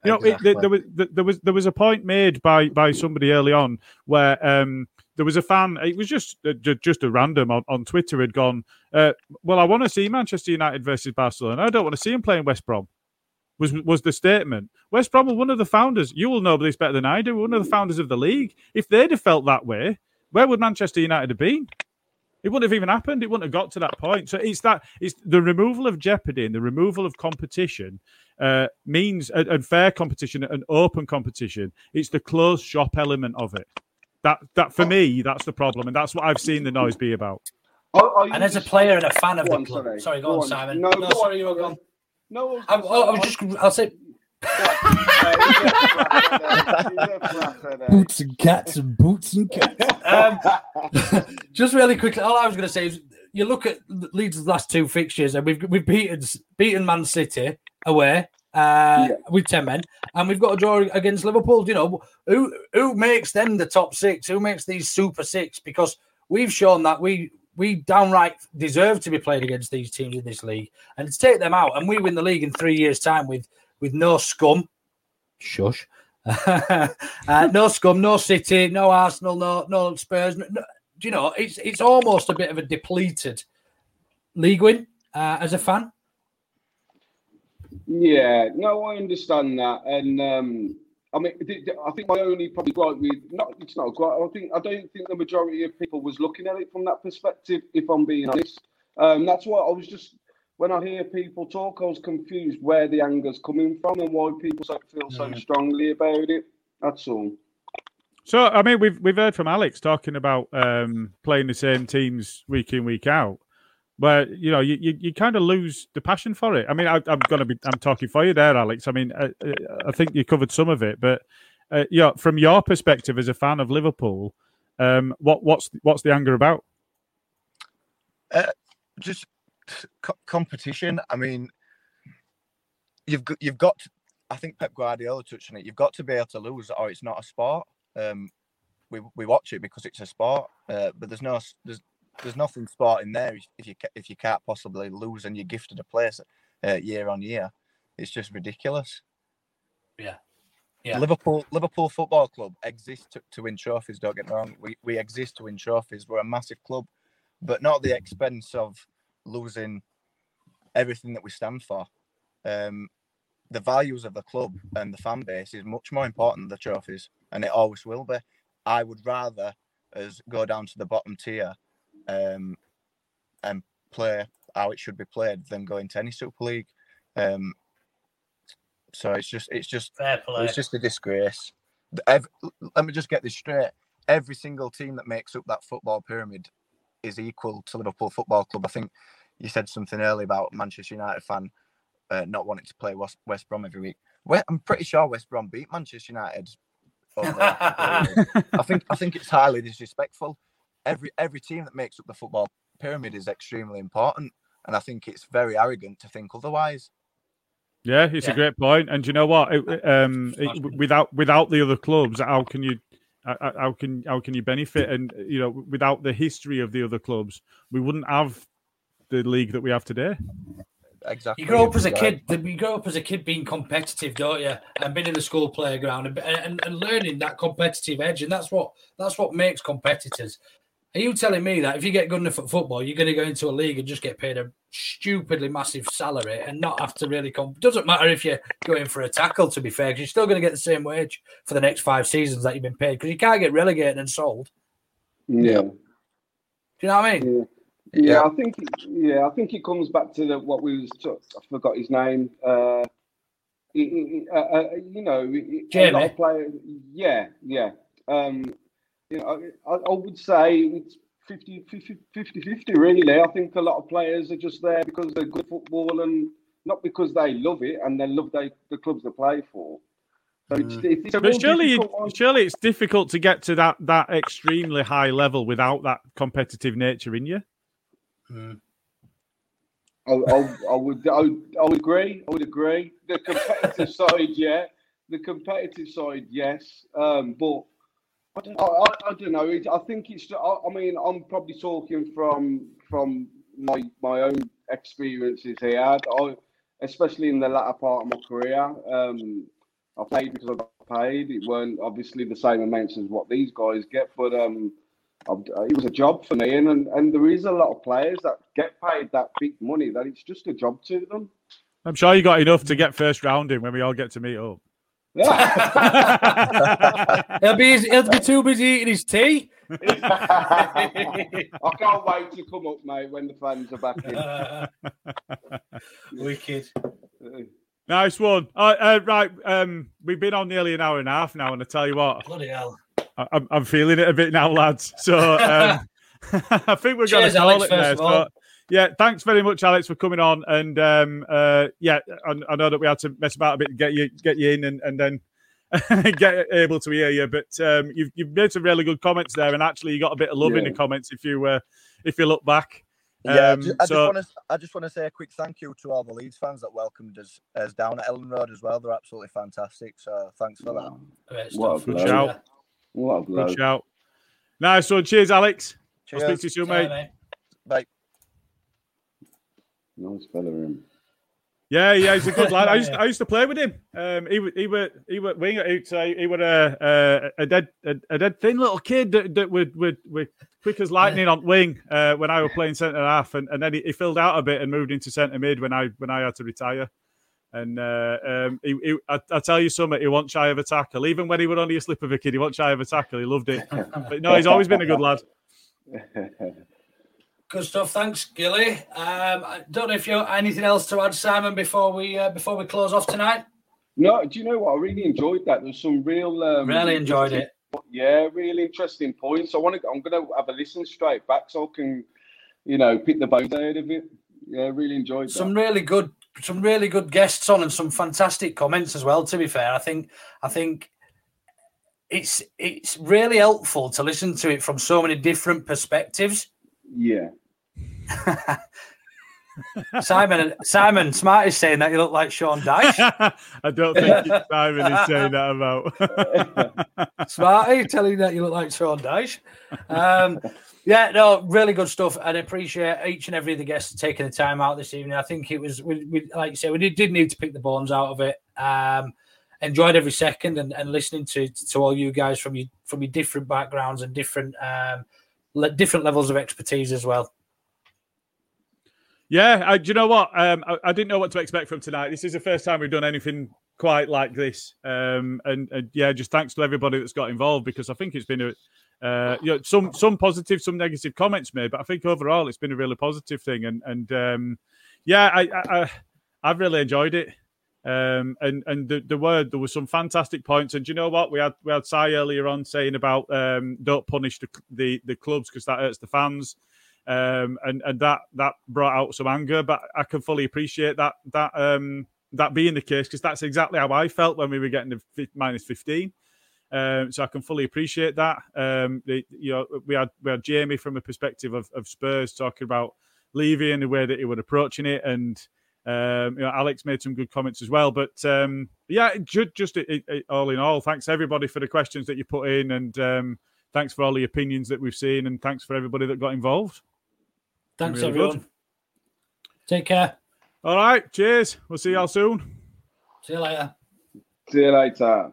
You know, Exactly. it, there was there was there was a point made by by somebody early on where um, there was a fan. It was just uh, just a random on, on Twitter had gone. Uh, well, I want to see Manchester United versus Barcelona. I don't want to see him playing West Brom. Was was the statement? West Brom were one of the founders. You will know this better than I do. One of the founders of the league. If they'd have felt that way, where would Manchester United have been? It wouldn't have even happened. It wouldn't have got to that point. So it's that it's the removal of jeopardy and the removal of competition uh, means and, and fair competition and open competition. It's the closed shop element of it. That that for me, that's the problem, and that's what I've seen the noise be about. Are, are And as a player and a fan of Go the club, sorry. sorry, go, Go on, on. Simon. No, No, go on. sorry, you were gone. No, I was I, gonna I, I was just, I'll say Boots and cats and boots and cats. Um, just really quickly, all I was going to say is you look at Leeds' last two fixtures, and we've we've beaten beaten Man City away uh, with ten men, and we've got a draw against Liverpool. You know who who makes them the top six? Who makes these super six? Because we've shown that we we downright deserve to be played against these teams in this league, and to take them out, and we win the league in three years' time with with no scum. Shush. uh, no scum, no City, no Arsenal, no no Spurs. No, no- do you know it's it's almost a bit of a depleted league win uh, as a fan. Yeah, no, I understand that, and um, I mean, th- th- I think my only probably gripe with not it's not a gripe. I think I don't think the majority of people was looking at it from that perspective. If I'm being honest, um, that's why I was just when I hear people talk, I was confused where the anger's coming from and why people so, feel so strongly about it. That's all. So I mean, we've we've heard from Alex talking about um, playing the same teams week in week out, where you know you, you, you kind of lose the passion for it. I mean, I, I'm gonna be I'm talking for you there, Alex. I mean, I, I think you covered some of it, but uh, yeah, from your perspective as a fan of Liverpool, um, what what's what's the anger about? Uh, just co- competition. I mean, you've got, you've got. I think Pep Guardiola touched on it. You've got to be able to lose, or it's not a sport. Um, we we watch it because it's a sport, uh, but there's no there's there's nothing sport in there if, if you if you can't possibly lose and you're gifted a place uh, year on year. It's just ridiculous. Yeah. Yeah. Liverpool Liverpool Football Club exists to, to win trophies. Don't get me wrong. We we exist to win trophies. We're a massive club, but not at the expense of losing everything that we stand for. Um, the values of the club and the fan base is much more important than the trophies, and it always will be. I would rather us go down to the bottom tier um, and play how it should be played than go into any Super League. Um, so it's just it's just Fair play. it's just a disgrace. The- ev- let me just get this straight. Every single team that makes up that football pyramid is equal to Liverpool Football Club. I think you said something earlier about Manchester United fan uh, not wanting to play West, West Brom every week. We- I'm pretty sure West Brom beat Manchester United. over the last couple of years. I think I think it's highly disrespectful. Every every team that makes up the football pyramid is extremely important, and I think it's very arrogant to think otherwise. Yeah, it's a great point. And you know what? It- um, it- without without the other clubs, how can you how- how how can how can you benefit? And you know, without the history of the other clubs, we wouldn't have the league that we have today. Exactly. You grow up as a kid. You grow up as a kid being competitive, don't you? And being in the school playground and, and, and learning that competitive edge, and that's what that's what makes competitors. Are you telling me that if you get good enough at football, you're going to go into a league and just get paid a stupidly massive salary and not have to really come? Doesn't matter if you're going for a tackle, to be fair, because you're still going to get the same wage for the next five seasons that you've been paid because you can't get relegated and sold. Yeah. Do you know what I mean? Yeah, I think. It, yeah, I think it comes back to the, what we was. T- I forgot his name. Uh, he- he- uh, uh, you know, he- a lot of players. Yeah, yeah. Um, you know, I, I would say it's 50, 50, 50, 50 really. I think a lot of players are just there because they're good football and not because they love it and they love they, the clubs they play for. So it's, it's But surely, surely it's difficult to get to that that extremely high level without that competitive nature in you. I, I, I would I, I would agree. I would agree. The competitive side, yeah. The competitive side, yes. Um, but I don't, I, I, don't know. It, I think it's. I, I mean, I'm probably talking from from my my own experiences here. I, especially in the latter part of my career. Um, I played because I got paid. It weren't obviously the same amounts as what these guys get, but um, it was a job for me. And, and and there is a lot of players that get paid that big money that it's just a job to them. I'm sure you got enough to get first round in when we all get to meet up. he'll be he'll be too busy eating his tea. I can't wait to come up, mate, when the fans are back in. Wicked. Nice one. Uh, uh, right, um, we've been on nearly an hour and a half now, and I tell you what, bloody hell, I, am I'm feeling it a bit now, lads. So um, I think we're going to call Alex, it there. So, yeah, thanks very much, Alex, for coming on. And um, uh, yeah, I, I, know that we had to mess about a bit, to get you get you in, and, and then get able to hear you. But um, you've you've made some really good comments there, and actually, you got a bit of love yeah. in the comments if you uh, if you look back. Yeah, um, I, just, so, want to I just want to say a quick thank you to all the Leeds fans that welcomed us, us down at Elland Road as well. They're absolutely fantastic. So thanks for that. Great what good shout. What a good shout. Nice one. Cheers, Alex. Cheers. I'll speak to you soon, mate. mate. Bye. Nice fella, him. Yeah, yeah, he's a good lad. I used, I used to play with him. Um, he he were he were winger. He, he were a, a, a dead a, a, dead thin little kid that, that would would, would quick as lightning on wing uh, when I was playing centre half, and, and then he, he, filled out a bit and moved into centre mid when I when I had to retire. And uh, um, he, he I, I, tell you something, he wasn't shy of a tackle. Even when he was only a slip of a kid, he wasn't shy of a tackle. He loved it. But no, he's always been a good lad. Good stuff. Thanks, Gilly. Um, I don't know if you have anything else to add, Simon, before we uh, before we close off tonight. No, do you know what? I really enjoyed that. There's some real, um, really enjoyed it. Yeah, really interesting points. I want to. I'm going to have a listen straight back so I can, you know, pick the bones out of it. Yeah, really enjoyed that. Some really good, some really good guests on, and some fantastic comments as well. To be fair, I think, I think it's it's really helpful to listen to it from so many different perspectives. Yeah. Simon, Simon, Smart is saying that you look like Sean Dyche. I don't think Simon is saying that about. Smart, are you telling that you look like Sean Dyche? Um, yeah, no, really good stuff. And I appreciate each and every of the guests taking the time out this evening. I think it was, we, we like you said, we did, did, need to pick the bones out of it. Um, enjoyed every second and, and listening to to all you guys from your from your different backgrounds and different um, le- different levels of expertise as well. Yeah, I, do you know what? Um, I, I, didn't know what to expect from tonight. This is the first time we've done anything quite like this, um, and, and, yeah, just thanks to everybody that's got involved because I think it's been a uh, you know some some positive, some negative comments made, but I think overall it's been a really positive thing, and and um, yeah, I, I I've really enjoyed it. Um, and and the, the word there were some fantastic points, and you know what we had we had Sai earlier on saying about um, don't punish the the, the clubs because that hurts the fans um, and and that that brought out some anger. But I can fully appreciate that that um, that being the case because that's exactly how I felt when we were getting the minus fifteen. Um, so I can fully appreciate that. Um, the, you know, we had we had Jamie from a perspective of, of Spurs talking about Levy and the way that he was approaching it, and um, you know, Alex made some good comments as well. But um, yeah, just, just it, it, all in all, thanks everybody for the questions that you put in, and um, thanks for all the opinions that we've seen, and thanks for everybody that got involved. Thanks, really everyone. Good. Take care. All right. Cheers. We'll see y'all soon. See you later. See you later.